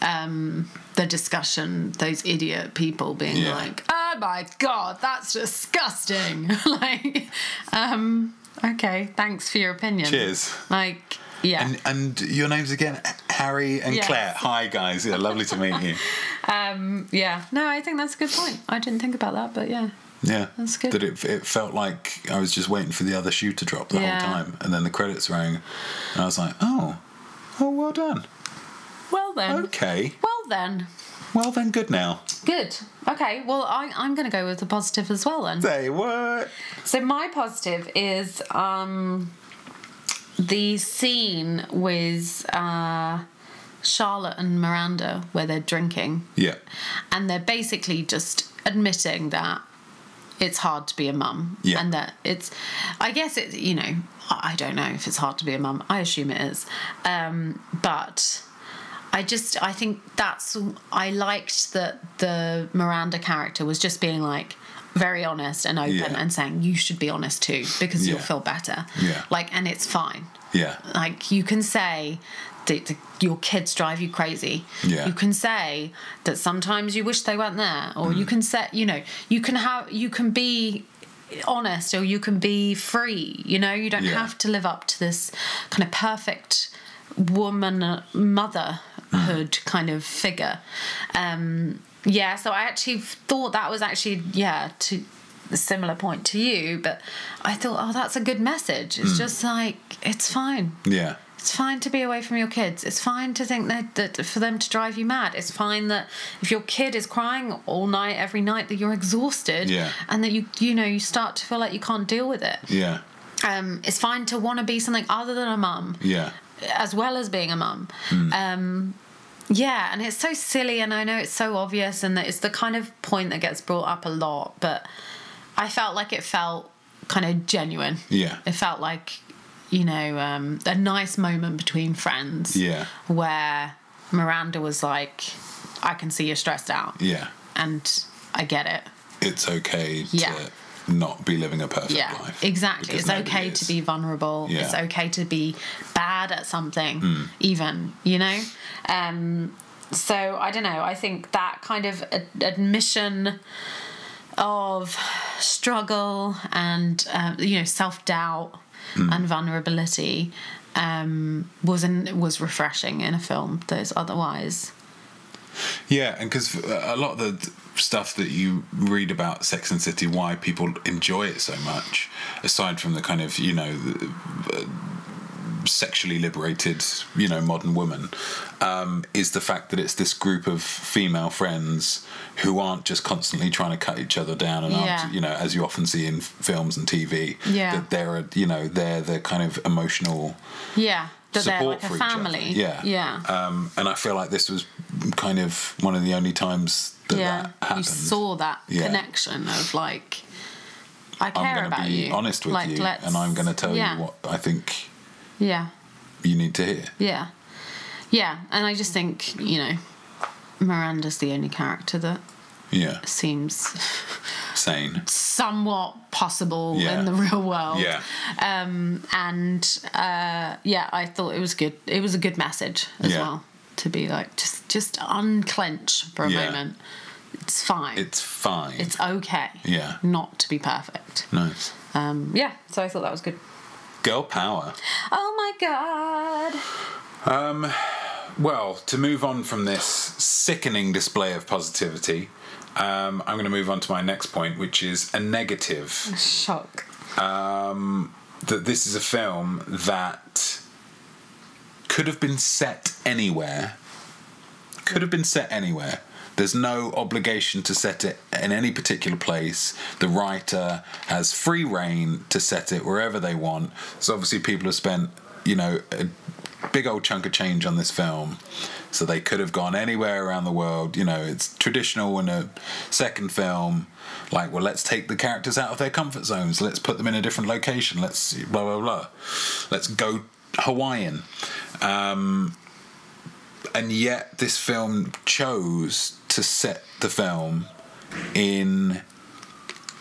Um, the discussion, those idiot people being Yeah. like, "Oh my god, that's disgusting!" like, um, okay, thanks for your opinion. Cheers. Like, yeah, And and your names again, Harry and Yes. Claire. Hi guys. Yeah, lovely to meet you. um, yeah. No, I think that's a good point. I didn't think about that, but yeah, Yeah, That's good. That it, it felt like I was just waiting for the other shoe to drop the Yeah. whole time, and then the credits rang, and I was like, oh, oh, well done. Well then. Okay, Well then. well then, good now. Good. Okay. Well, I, I'm going to go with the positive as well then. Say what? So my positive is um, the scene with uh, Charlotte and Miranda where they're drinking, Yeah, and they're basically just admitting that it's hard to be a mum, Yeah. and that it's. I guess it. You know, I I don't know if it's hard to be a mum. I assume it is, um, but. I just I think that's I liked that the Miranda character was just being like very honest and open Yeah. and saying you should be honest too because you'll feel better. Yeah. Like and it's fine. yeah, Like you can say that the, your kids drive you crazy. Yeah. You can say that sometimes you wish they weren't there or Mm. you can say you know you can have you can be honest or you can be free you know you don't Yeah. have to live up to this kind of perfect woman uh, motherhood kind of figure um yeah so i actually thought that was actually yeah to a similar point to you but i thought oh that's a good message it's just like it's fine yeah, it's fine to be away from your kids. It's fine to think that, that for them to drive you mad. It's fine that if your kid is crying all night, every night, that you're exhausted Yeah. and that you you know you start to feel like you can't deal with it. yeah, Um, it's fine to want to be something other than a mum, yeah, as well as being a mum. Hmm. Um, yeah, and it's so silly, and I know it's so obvious, and that it's the kind of point that gets brought up a lot. But I felt like it felt kind of genuine. Yeah. it felt like you know um, a nice moment between friends. Yeah. where Miranda was like, "I can see you're stressed out, yeah. and I get it." It's okay Yeah. to not be living a perfect Yeah, life. exactly. It's okay is. to be vulnerable. Yeah. It's okay to be bad at something, even, you know? Um, so I don't know. I think that kind of ad- admission of struggle and, uh, you know, self doubt Hmm. and vulnerability um, was, an, was refreshing in a film that is otherwise. Yeah, and because a lot of the stuff that you read about Sex and City, why people enjoy it so much, aside from the kind of you know the, uh, sexually liberated you know modern woman, um, is the fact that it's this group of female friends who aren't just constantly trying to cut each other down and Yeah. aren't you know as you often see in films and TV. Yeah. that they're you know they're the kind of emotional Yeah. That they're support like a for each other. family. Yeah, Yeah. Um, and I feel like this was kind of one of the only times that yeah. that You saw that Yeah. connection of like, I care I'm going about be you. honest with Like, you, let's- and I'm going to tell yeah. you what I think Yeah. you need to hear. Yeah. Yeah. And I just think, you know, Miranda's the only character that Yeah, seems sane. somewhat possible Yeah. in the real world. Yeah, Um, and uh, yeah, I thought it was good. It was a good message as Yeah. well to be like, just, just unclench for a Yeah. moment. It's fine. it's fine. it's okay. Yeah. Not to be perfect. nice. Um, yeah. So I thought that was good. Girl power. Oh my god. Well, to move on from this sickening display of positivity, um, I'm going to move on to my next point, which is a negative. Shock. that this is a film that could have been set anywhere. Could have been set anywhere. There's no obligation to set it in any particular place. The writer has free reign to set it wherever they want. So obviously, people have spent, you know, a big old chunk of change on this film. So they could have gone anywhere around the world. You know, it's traditional in a second film. Like, well, let's take the characters out of their comfort zones. Let's put them in a different location. Let's blah blah blah. Let's go Hawaiian. Um, and yet, this film chose to set the film in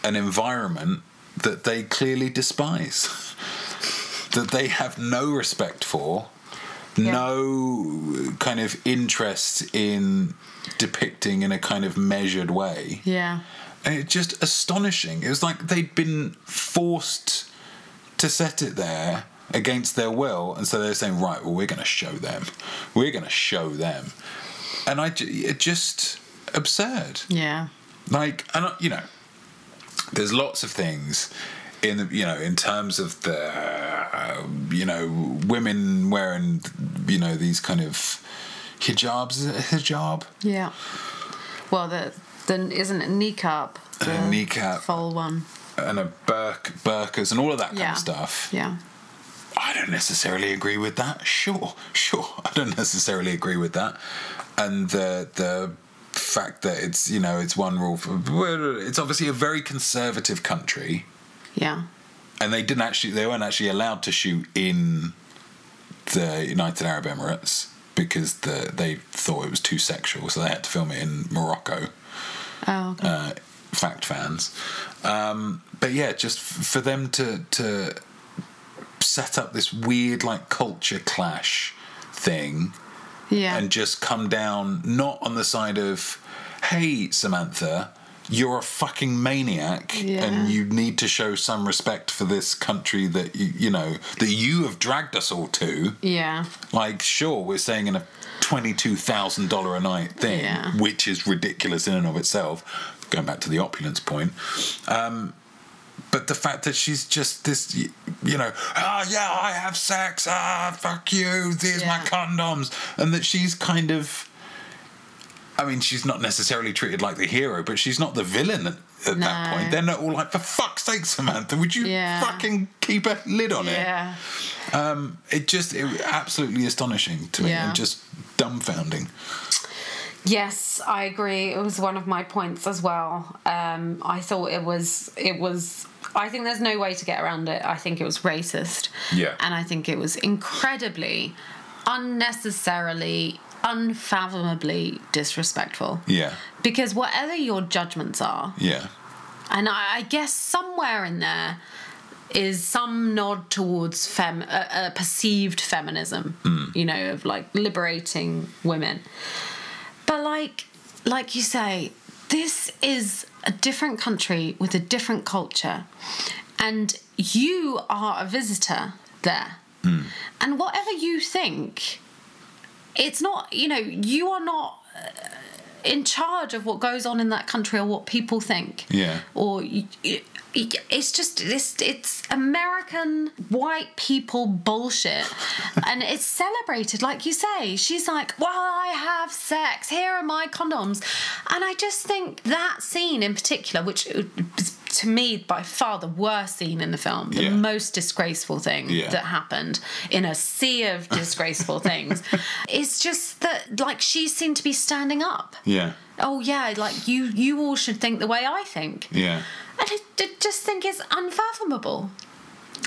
an environment that they clearly despise, that they have no respect for, no kind of interest in depicting in a kind of measured way. Yeah. And it's just astonishing. It was like they'd been forced to set it there against their will, and so they're saying, "Right, well, we're going to show them. We're going to show them." And I, it just absurd. Yeah. Like, and I- you know, there's lots of things in the, you know in terms of the uh, you know women wearing you know these kind of hijabs is it a hijab Yeah. Well, the then isn't it niqab? The A niqab. full one. and a burk burkas and all of that kind Yeah. of stuff Yeah. I don't necessarily agree with that. Sure, sure, I don't necessarily agree with that. And the the fact that it's you know it's one rule for it's obviously a very conservative country, Yeah. and they didn't actually they weren't actually allowed to shoot in the United Arab Emirates because the they thought it was too sexual, so they had to film it in Morocco. Oh. Okay. Uh, fact fans, um, but yeah, just f- for them to to set up this weird like culture clash thing yeah. and just come down not on the side of hey samantha you're a fucking maniac Yeah. and you need to show some respect for this country that you, you know that you have dragged us all to yeah. like sure we're staying in a $22000 a night thing Yeah. which is ridiculous in and of itself going back to the opulence point um, but the fact that she's just this, you know ah yeah i have sex ah fuck you there's my condoms and that she's kind of i mean she's not necessarily treated like the hero but she's not the villain at, at that point they're not all like for fuck's sake samantha would you Yeah. fucking keep a lid on it Yeah. it just it was absolutely astonishing to me Yeah. and just dumbfounding Yes, I agree. It was one of my points as well. Um, I thought it was it was. I think there's no way to get around it. I think it was racist. Yeah. and I think it was incredibly, unnecessarily, unfathomably disrespectful. yeah. Because whatever your judgments are, yeah. and I, I guess somewhere in there is some nod towards fem a, a perceived feminism mm. you know of like liberating women. But like like you say this is a different country with a different culture and you are a visitor there. Mm. And whatever you think it's not you know you are not uh, in charge of what goes on in that country or what people think. Yeah. or it's just this it's american white people bullshit. And it's celebrated like you say. She's like well i have sex. Here are my condoms. And i just think that scene in particular which is to me by far the worst scene in the film the Yeah. most disgraceful thing Yeah. that happened in a sea of disgraceful things. Is just that like she seemed to be standing up. Yeah. Oh yeah like you you all should think the way i think. Yeah. And I d- just think it's unfathomable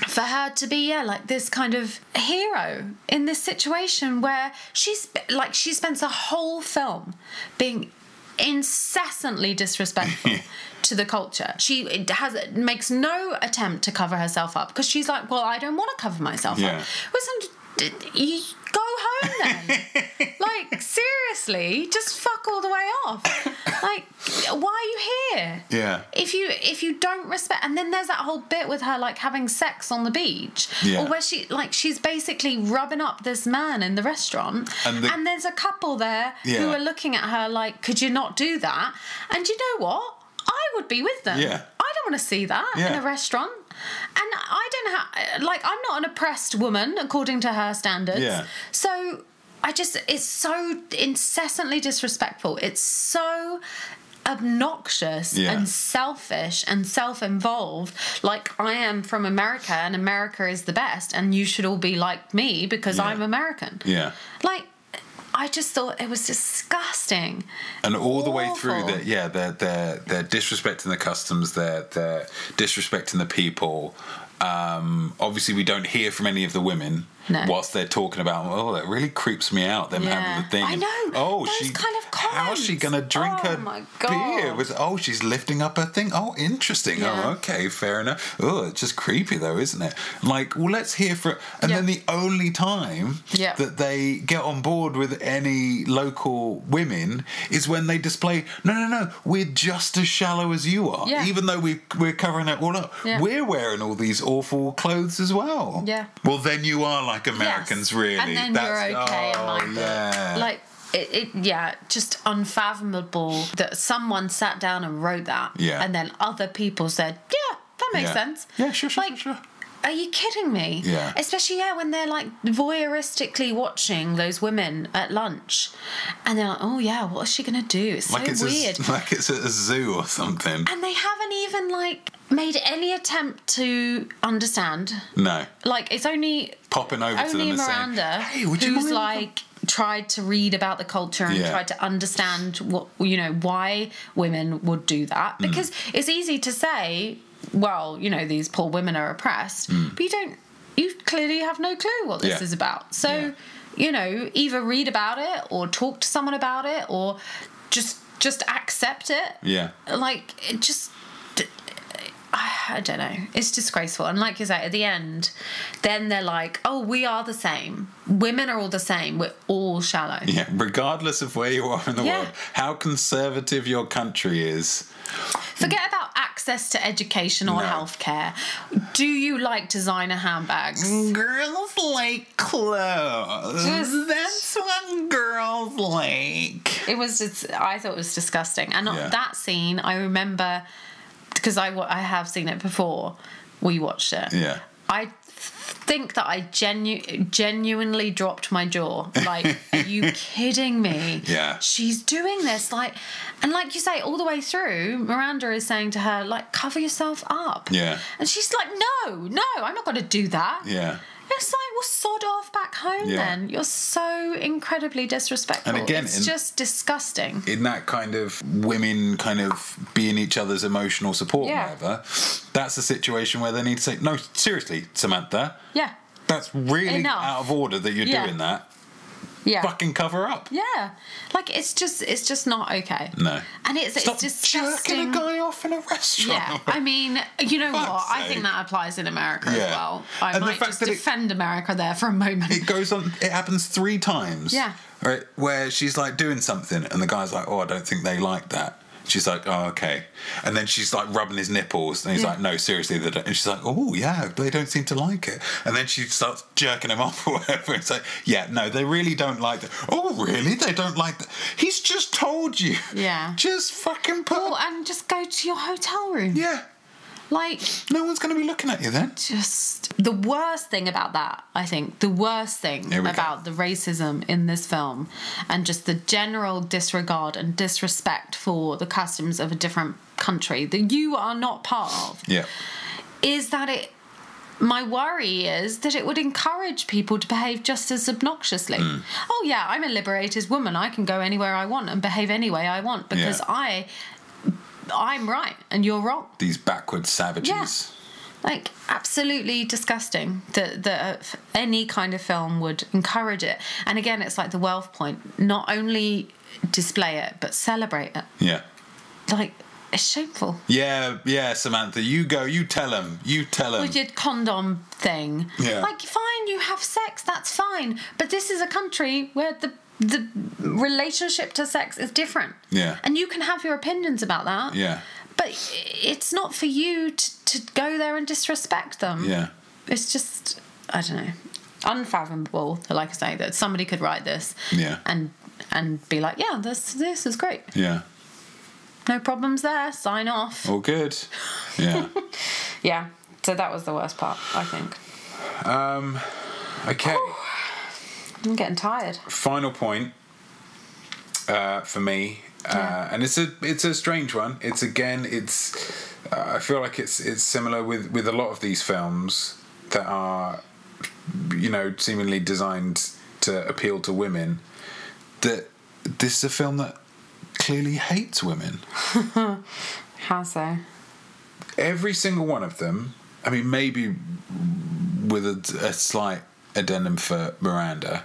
for her to be yeah like this kind of hero in this situation where she's like she spends a whole film being incessantly disrespectful to the culture. She has makes no attempt to cover herself up because she's like well i don't want to cover myself Yeah. up well, some, you go home then. Like seriously just fuck all the way off. Like why are you here? Yeah. If you if you don't respect and then there's that whole bit with her like having sex on the beach. Yeah. or where she like she's basically rubbing up this man in the restaurant. And and, there's a couple there who are looking at her like could you not do that? And you know what i would be with them Yeah. i don't want to see that in a restaurant and i don't have like i'm not an oppressed woman according to her standards Yeah. so I just, it's so incessantly disrespectful. It's so obnoxious Yeah. and selfish and self involved. Like, I am from America and America is the best, and you should all be like me because Yeah. I'm American. yeah Like, I just thought it was disgusting. and all the way through that yeah they're they're they're disrespecting the customs they're they're disrespecting the people. Um obviously we don't hear from any of the women No. whilst they're talking about oh that really creeps me out them Yeah. having the thing I know, oh those she kind of how's she gonna drink Oh her beer with oh she's lifting up her thing oh interesting oh, Yeah. oh okay fair enough oh it's just creepy though isn't it like well let's hear from and Yeah. then the only time Yeah. that they get on board with any local women is when they display no no no we're just as shallow as you are Yeah. even though we, we're covering it all up Yeah. we're wearing all these awful clothes as well Yeah. well then you are like americans Yes. really And then That's- you're okay oh, and like, the- yeah. like it, it yeah, just unfathomable that someone sat down and wrote that. Yeah. And then other people said, yeah, that makes Yeah. sense. Yeah, sure, sure, like, sure, sure. Are you kidding me? Yeah. Especially yeah, when they're like voyeuristically watching those women at lunch, and they're like, "Oh yeah, what is she gonna do?" It's Like so it's weird. A, like it's at a zoo or something. and they haven't even like made any attempt to understand. No, Like it's only popping over to them only and Miranda saying, "Hey, would you who's mind?" like tried to read about the culture and Yeah. tried to understand what you know why women would do that Mm. because it's easy to say well you know these poor women are oppressed but you don't you clearly have no clue what this Mm. Yeah. is about so Yeah. you know either read about it or talk to someone about it or just just accept it yeah, like it just I don't know. It's disgraceful. And like you say, at the end, then they're like, oh, we are the same. Women are all the same. We're all shallow. yeah. Regardless of where you are in the Yeah. world, how conservative your country is, Forget about access to education or No. healthcare. Do you like designer handbags? Girls like clothes. Just- That's what girls like. It was just, I thought it was disgusting. And Yeah. that scene, I remember, because I, I have seen it before, we watched it. Yeah. I think that I genu- genuinely dropped my jaw. Like, are you kidding me? Yeah. She's doing this. Like, and like you say, all the way through, Miranda is saying to her, like, cover yourself up. Yeah. And she's like, no, no, I'm not going to do that. Yeah. It's like, well, sod off back home Yeah. then. You're so incredibly disrespectful. And again, it's in- just disgusting. in that kind of women kind of being each other's emotional support Yeah. whatever, that's a situation where they need to say, no, seriously, Samantha, Yeah. that's really Enough. out of order that you're Yeah. doing that. Yeah. Fucking cover up. Yeah. Like, it's just, it's just not okay. No. And it's, Stop it's just jerking a guy off in a restaurant. Yeah, I mean, you know what? Fuck's I think that applies in America Yeah. as well. I And might just that it- defend America there for a moment. it goes on it happens three times Yeah. right where she's like doing something and the guy's like oh i don't think they like that she's like oh okay and then she's like rubbing his nipples and he's Yeah. like no seriously they don't and she's like oh yeah they don't seem to like it and then she starts jerking him off or whatever it's like yeah no they really don't like that oh really they don't like that he's just told you Yeah. just fucking put Oh, and just go to your hotel room. yeah Like, no one's going to be looking at you then just the worst thing about that, I think, the worst thing we go. about the racism in this film and just the general disregard and disrespect for the customs of a different country that you are not part of yeah is that it my worry is that it would encourage people to behave just as obnoxiously. Hmm. Oh yeah, I'm a liberated woman. I can go anywhere I want and behave any way I want because Yeah. I I'm right and you're wrong. these backward savages Yeah. Like absolutely disgusting that that uh, any kind of film would encourage it. And again, it's like the wealth point. Not only display it, but celebrate it. yeah Like it's shameful. Yeah, yeah, Samantha, you go, you tell him, you tell him. with your condom thing. Yeah. Like, fine, you have sex, that's fine. But this is a country where the the relationship to sex is different. Yeah. And you can have your opinions about that. Yeah, But it's not for you to, to go there and disrespect them. yeah, It's just, I don't know, unfathomable, like I say, that somebody could write this Yeah. and and be like, yeah, this this is great. yeah. No problems there, sign off. All good. Yeah. Yeah. So that was the worst part, I think. um, okay. I'm getting tired. Final point uh, for me, uh, Yeah. and it's a it's a strange one. It's again, it's uh, I feel like it's it's similar with with a lot of these films that are, you know, seemingly designed to appeal to women. That this is a film that clearly hates women. How so? every single one of them. I mean, maybe with a, a slight addendum for Miranda.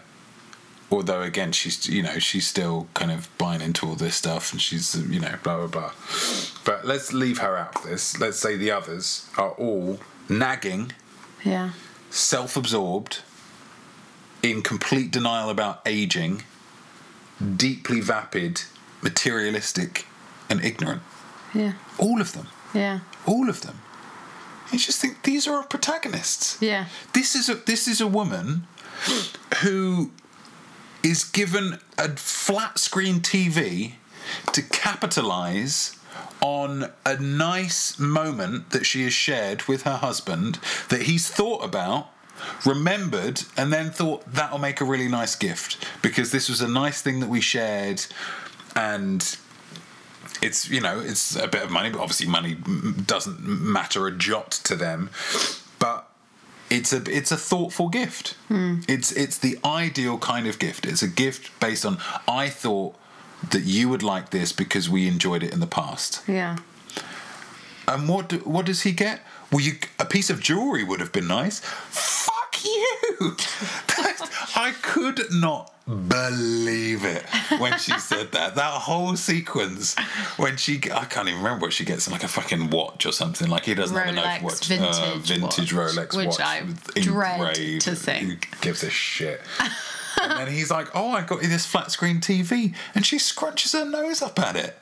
Although again, she's you know she's still kind of buying into all this stuff, and she's you know blah blah blah. But let's leave her out of this. Let's say the others are all nagging, Yeah. self-absorbed, in complete denial about aging, deeply vapid, materialistic, and ignorant. Yeah. All of them Yeah. all of them. You just think these are our protagonists. Yeah. This is a this is a woman who is given a flat screen TV to capitalize on a nice moment that she has shared with her husband that he's thought about remembered and then thought that'll make a really nice gift because this was a nice thing that we shared and it's you know it's a bit of money but obviously money doesn't matter a jot to them it's a it's a thoughtful gift hmm. it's it's the ideal kind of gift it's a gift based on i thought that you would like this because we enjoyed it in the past Yeah. and what do, what does he get? Well, you a piece of jewelry would have been nice. You! I could not believe it when she said that. That whole sequence when she I can't even remember what she gets like a fucking watch or something. Like he doesn't have a Rolex watch, vintage uh, vintage watch, Rolex which watch, I dread engraved- to think. Who gives a shit? and then he's like, "Oh, I got you this flat screen TV," and she scrunches her nose up at it.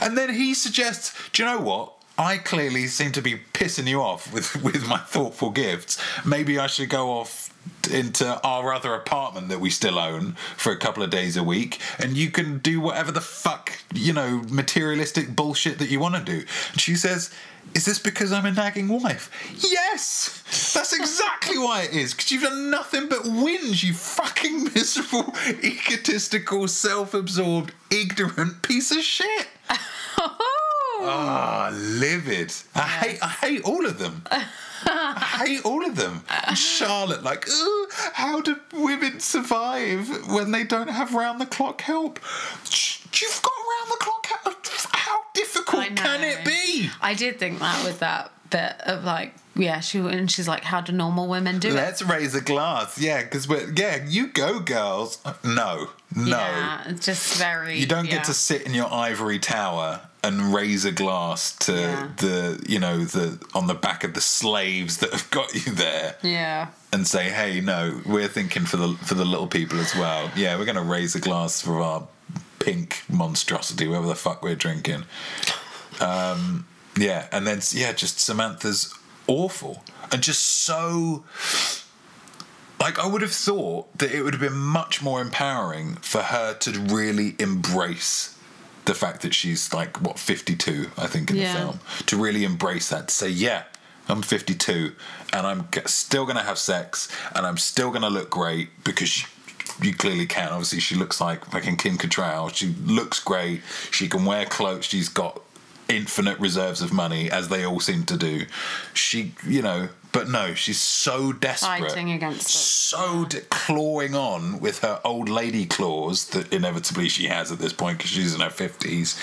And then he suggests, "Do you know what? I clearly seem to be pissing you off with with my thoughtful gifts. Maybe I should go off." Into our other apartment that we still own for a couple of days a week, and you can do whatever the fuck, you know, materialistic bullshit that you want to do. And she says, Is this because I'm a nagging wife? Yes! That's exactly why it is, because you've done nothing but whinge, you fucking miserable, egotistical, self absorbed, ignorant piece of shit. Ah, livid. I hate I hate all of them. I hate all of them. Charlotte, like, "Ooh, how do women survive when they don't have round the clock help? You've got round the clock help. How difficult can it be? I did think that with that bit of like, yeah, she and she's like, how do normal women do it? Let's raise a glass. Yeah, because we're, yeah, you go, girls. No, no. Yeah, it's just very. You don't yeah. get to sit in your ivory tower and raise a glass to Yeah. the, you know, the on the back of the slaves that have got you there. Yeah. and say, "Hey, no, we're thinking for the for the little people as well. Yeah, we're going to raise a glass for our pink monstrosity, whatever the fuck we're drinking." Um, yeah, and then yeah, just Samantha's awful and just so. Like I would have thought that it would have been much more empowering for her to really embrace the fact that she's like what 52 I think in Yeah. the film to really embrace that to say yeah I'm 52 and I'm still going to have sex and I'm still going to look great because you, you clearly can. Obviously, she looks like fucking Kim Cattrall. She looks great. She can wear clothes. She's got infinite reserves of money, as they all seem to do. She, you know, but no, she's so desperate. Fighting against it. So de- clawing on with her old lady claws that inevitably she has at this point because she's in her 50s,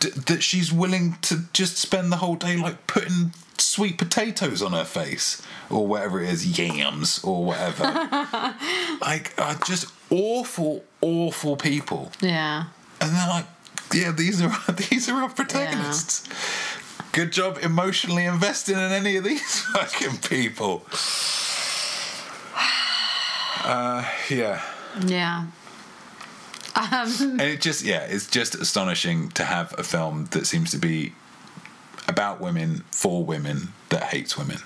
d- that she's willing to just spend the whole day like putting sweet potatoes on her face or whatever it is, yams or whatever. like, just awful, awful people. Yeah. And they're like, yeah, these are these are our protagonists. Good job emotionally investing in any of these fucking people. Uh, yeah. Yeah. Um, And it just yeah, it's just astonishing to have a film that seems to be about women for women that hates women.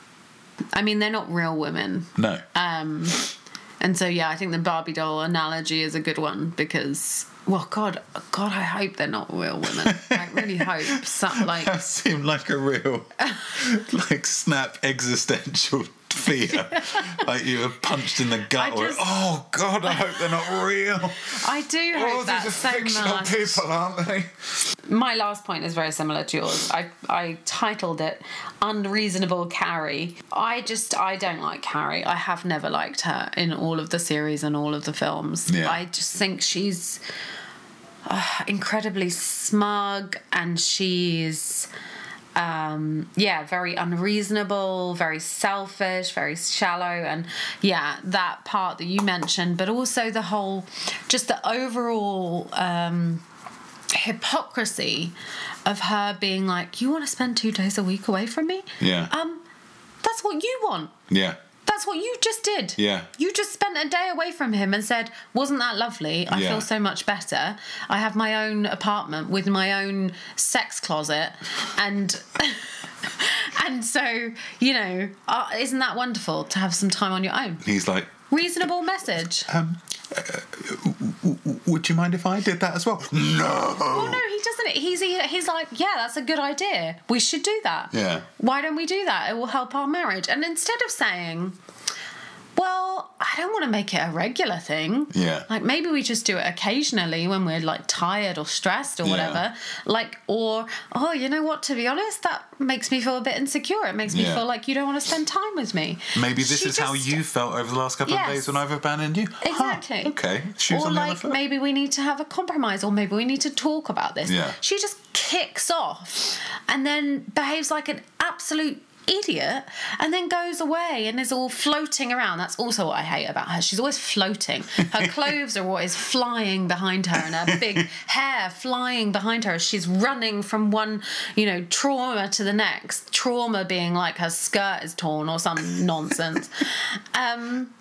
I mean, they're not real women. No. Um, and so, yeah, I think the Barbie doll analogy is a good one because, well, God, God, I hope they're not real women. I really hope some, like, that seemed like a real like snap existential fear. like you were punched in the gut I or oh god, I hope they're not real. I do hope Oh, that so fictional much. people, aren't they? My last point is very similar to yours. I I titled it "Unreasonable Carrie." I just I don't like Carrie. I have never liked her in all of the series and all of the films. Yeah. I just think she's uh, incredibly smug and she's um yeah very unreasonable very selfish very shallow and yeah that part that you mentioned but also the whole just the overall um hypocrisy of her being like you want to spend two days a week away from me Yeah. um that's what you want Yeah. That's what you just did. Yeah. You just spent a day away from him and said, Wasn't that lovely? I Yeah. feel so much better. I have my own apartment with my own sex closet. And. and so, you know, uh, isn't that wonderful to have some time on your own? He's like, Reasonable message. um, Uh, would you mind if I did that as well? No. Well, no, he doesn't. He's he's like, yeah, that's a good idea. We should do that. Yeah. Why don't we do that? It will help our marriage. And instead of saying, well, I don't want to make it a regular thing. Yeah. Like maybe we just do it occasionally when we're like tired or stressed or Yeah. whatever. Like, or, oh, you know what? To be honest, that makes me feel a bit insecure. It makes me Yeah. feel like you don't want to spend time with me. Maybe this She is how you felt over the last couple Yes. of days when I've abandoned you. Huh, Exactly. okay. Shoes or on the other like maybe we need to have a compromise, or maybe we need to talk about this. Yeah. She just kicks off and then behaves like an absolute idiot and then goes away and is all floating around. That's also what I hate about her. She's always floating. Her clothes are always flying behind her and her big hair flying behind her as she's running from one, you know, trauma to the next. Trauma being like her skirt is torn or some nonsense. Um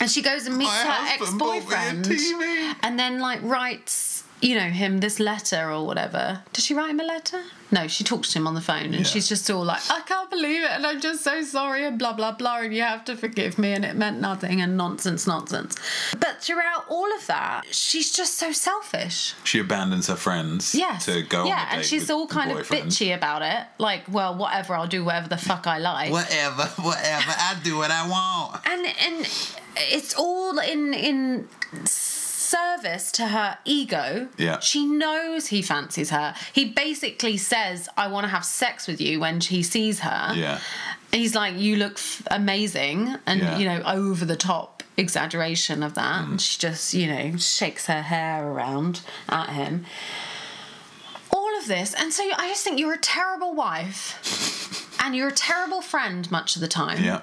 and she goes and meets My her husband bought me a ex-boyfriend and then like writes you know him this letter or whatever does she write him a letter no she talks to him on the phone and Yeah. she's just all like i can't believe it and i'm just so sorry and blah blah blah and you have to forgive me and it meant nothing and nonsense nonsense but throughout all of that she's just so selfish She abandons her friends yes to go yeah and she's all kind of bitchy about it like well whatever i'll do whatever the fuck i like Whatever, whatever. I do what I want. and and it's all in in service to her ego Yeah. she knows he fancies her he basically says i want to have sex with you when he sees her Yeah. he's like you look f- amazing and Yeah. you know over the top exaggeration of that Mm. she just you know shakes her hair around at him all of this and so i just think you're a terrible wife and you're a terrible friend much of the time Yeah.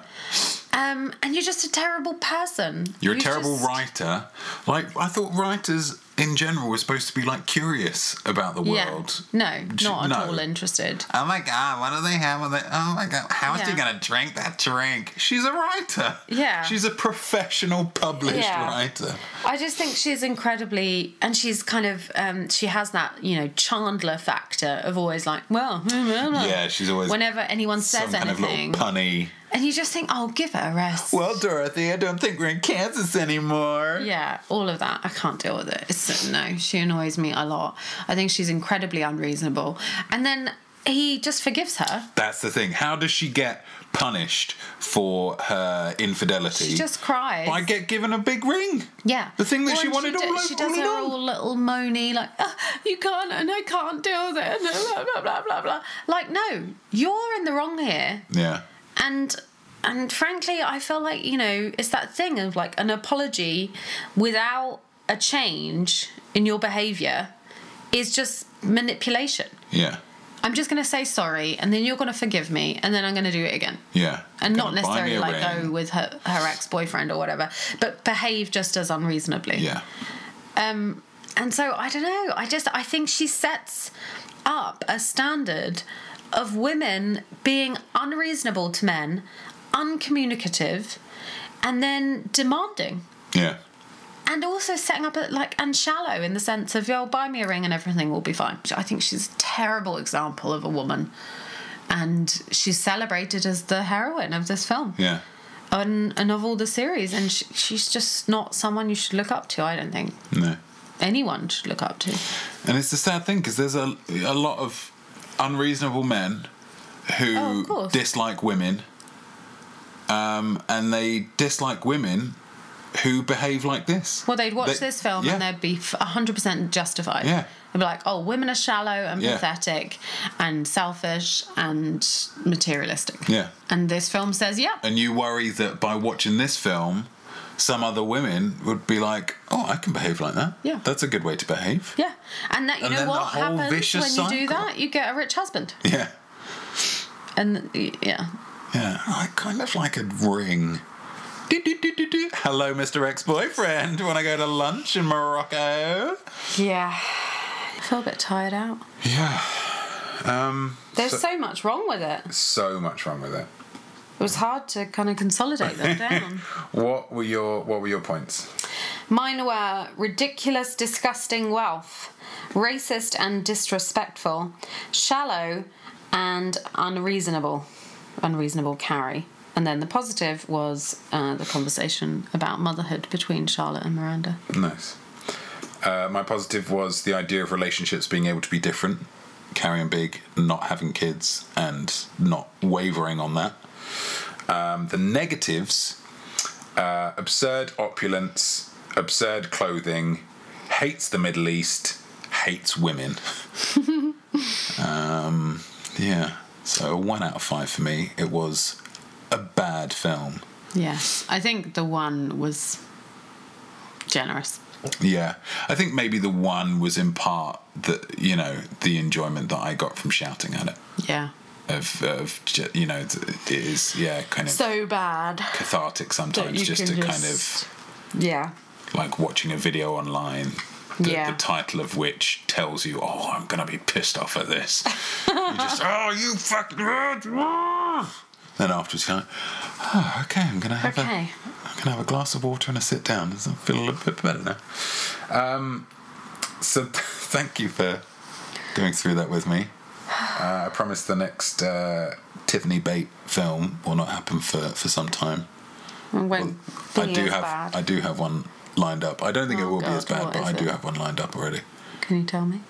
Um, and you're just a terrible person. You're a terrible just- writer. Like I thought writers in general were supposed to be like curious about the Yeah. world. No, Sh- not at no. all interested. Oh my god, what do they have with it? Oh my god, how is she Yeah. gonna drink that drink? She's a writer. Yeah. She's a professional published Yeah. writer. I just think she's incredibly, and she's kind of, um, she has that, you know, Chandler factor of always like, well, Yeah, she's always whenever anyone says some kind of anything, little punny. And you just think, oh, give her a rest. Well, Dorothy, I don't think we're in Kansas anymore. Yeah, all of that. I can't deal with it. It's no, she annoys me a lot. I think she's incredibly unreasonable. And then he just forgives her. That's the thing. How does she get punished for her infidelity? She just cries. I get given a big ring. Yeah. The thing that Well, she wanted do- all, She all does her along. all little moany, like, "Ah, you can't, and I can't deal with it, and blah, blah, blah, blah, blah. Like, no, you're in the wrong here. Yeah. And. And frankly, I feel like, you know, it's that thing of like an apology without a change in your behavior is just manipulation. Yeah. I'm just going to say sorry, and then you're going to forgive me, and then I'm going to do it again Yeah. and not Gonna buy me necessarily like ring. go with her, her ex-boyfriend or whatever but behave just as unreasonably Yeah. um and so i don't know i just i think she sets up a standard of women being unreasonable to men uncommunicative and then demanding. Yeah. and also setting up a like and shallow in the sense of yo buy me a ring and everything will be fine. I think she's a terrible example of a woman. And she's celebrated as the heroine of this film. Yeah. and, and of all the series. And sh she's just not someone you should look up to i don't think. No. anyone should look up to. And it's the sad thing because there's a, a lot of unreasonable men who Oh, dislike women, um, and they dislike women who behave like this. well they'd watch They- this film yeah. and they'd be f- 100% justified Yeah. they'd be like oh women are shallow and Yeah. pathetic and selfish and materialistic Yeah. and this film says yeah And you worry that by watching this film, some other women would be like, "Oh, I can behave like that. Yeah. that's a good way to behave." Yeah, and that you And know what happens when you do that? You get a rich husband, Yeah, and yeah, yeah. I kind of like a ring. Do, do, do. Hello, Mr. Ex-boyfriend. Do you want to go to lunch in Morocco? yeah. I feel a bit tired out. Yeah. Um. There's so, so much wrong with it. so much wrong with it. It was hard to kind of consolidate them down. What were your What were your points? Mine were ridiculous, disgusting wealth, racist and disrespectful, shallow and unreasonable. Unreasonable Carrie. And then the positive was uh, the conversation about motherhood between Charlotte and Miranda. Nice. Uh, my positive was the idea of relationships being able to be different, carrying big, not having kids, and not wavering on that. Um, the negatives uh, absurd opulence, absurd clothing, hates the Middle East, hates women. um, yeah, so one out of five for me. It was a bad film. Yes. I think the one was generous. Yeah, I think maybe the one was in part that you know the enjoyment that I got from shouting at it. Yeah. Of, of you know, it is yeah, kind of So bad. cathartic sometimes, just to kind of Yeah. like watching a video online. The, Yeah. the title of which tells you, "Oh, I'm gonna be pissed off at this." you just, "Oh, you fucking." Then afterwards, you're like, "Oh, okay, I'm gonna have a, Okay. I'm gonna have a glass of water and a sit down. Does it feel a little bit better now?" Um, so thank you for going through that with me. Uh, I promise the next uh, Tiffany Bate film will not happen for, for some time. When I do have bad. I do have one lined up. I don't think it Oh, will be as bad, but I do it? have one lined up already. Can you tell me?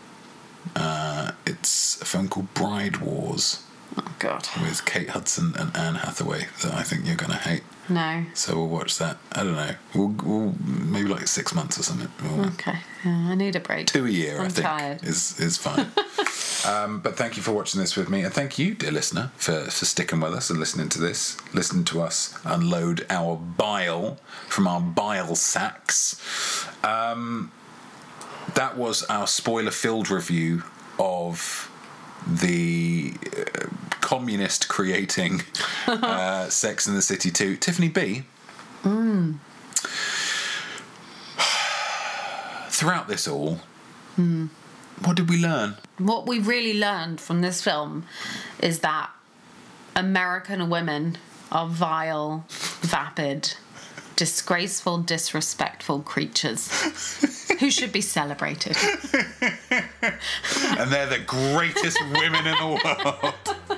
Uh, it's a film called Bride Wars Oh God. with Kate Hudson and Anne Hathaway that I think you're gonna hate. No. So we'll watch that. I don't know. We'll, we'll maybe like six months or something. We'll- Okay. Yeah, I need a break. Two a year, I I'm think, tired. is is fine. um, but thank you for watching this with me, and thank you, dear listener, for, for sticking with us and listening to this, listening to us unload our bile from our bile sacks. Um, that was our spoiler-filled review of the uh, communist creating uh, Sex in the City 2. Tiffany B. Throughout this all, what did we learn? What we really learned from this film is that American women are vile, vapid, disgraceful, disrespectful creatures who should be celebrated. And they're the greatest women in the world.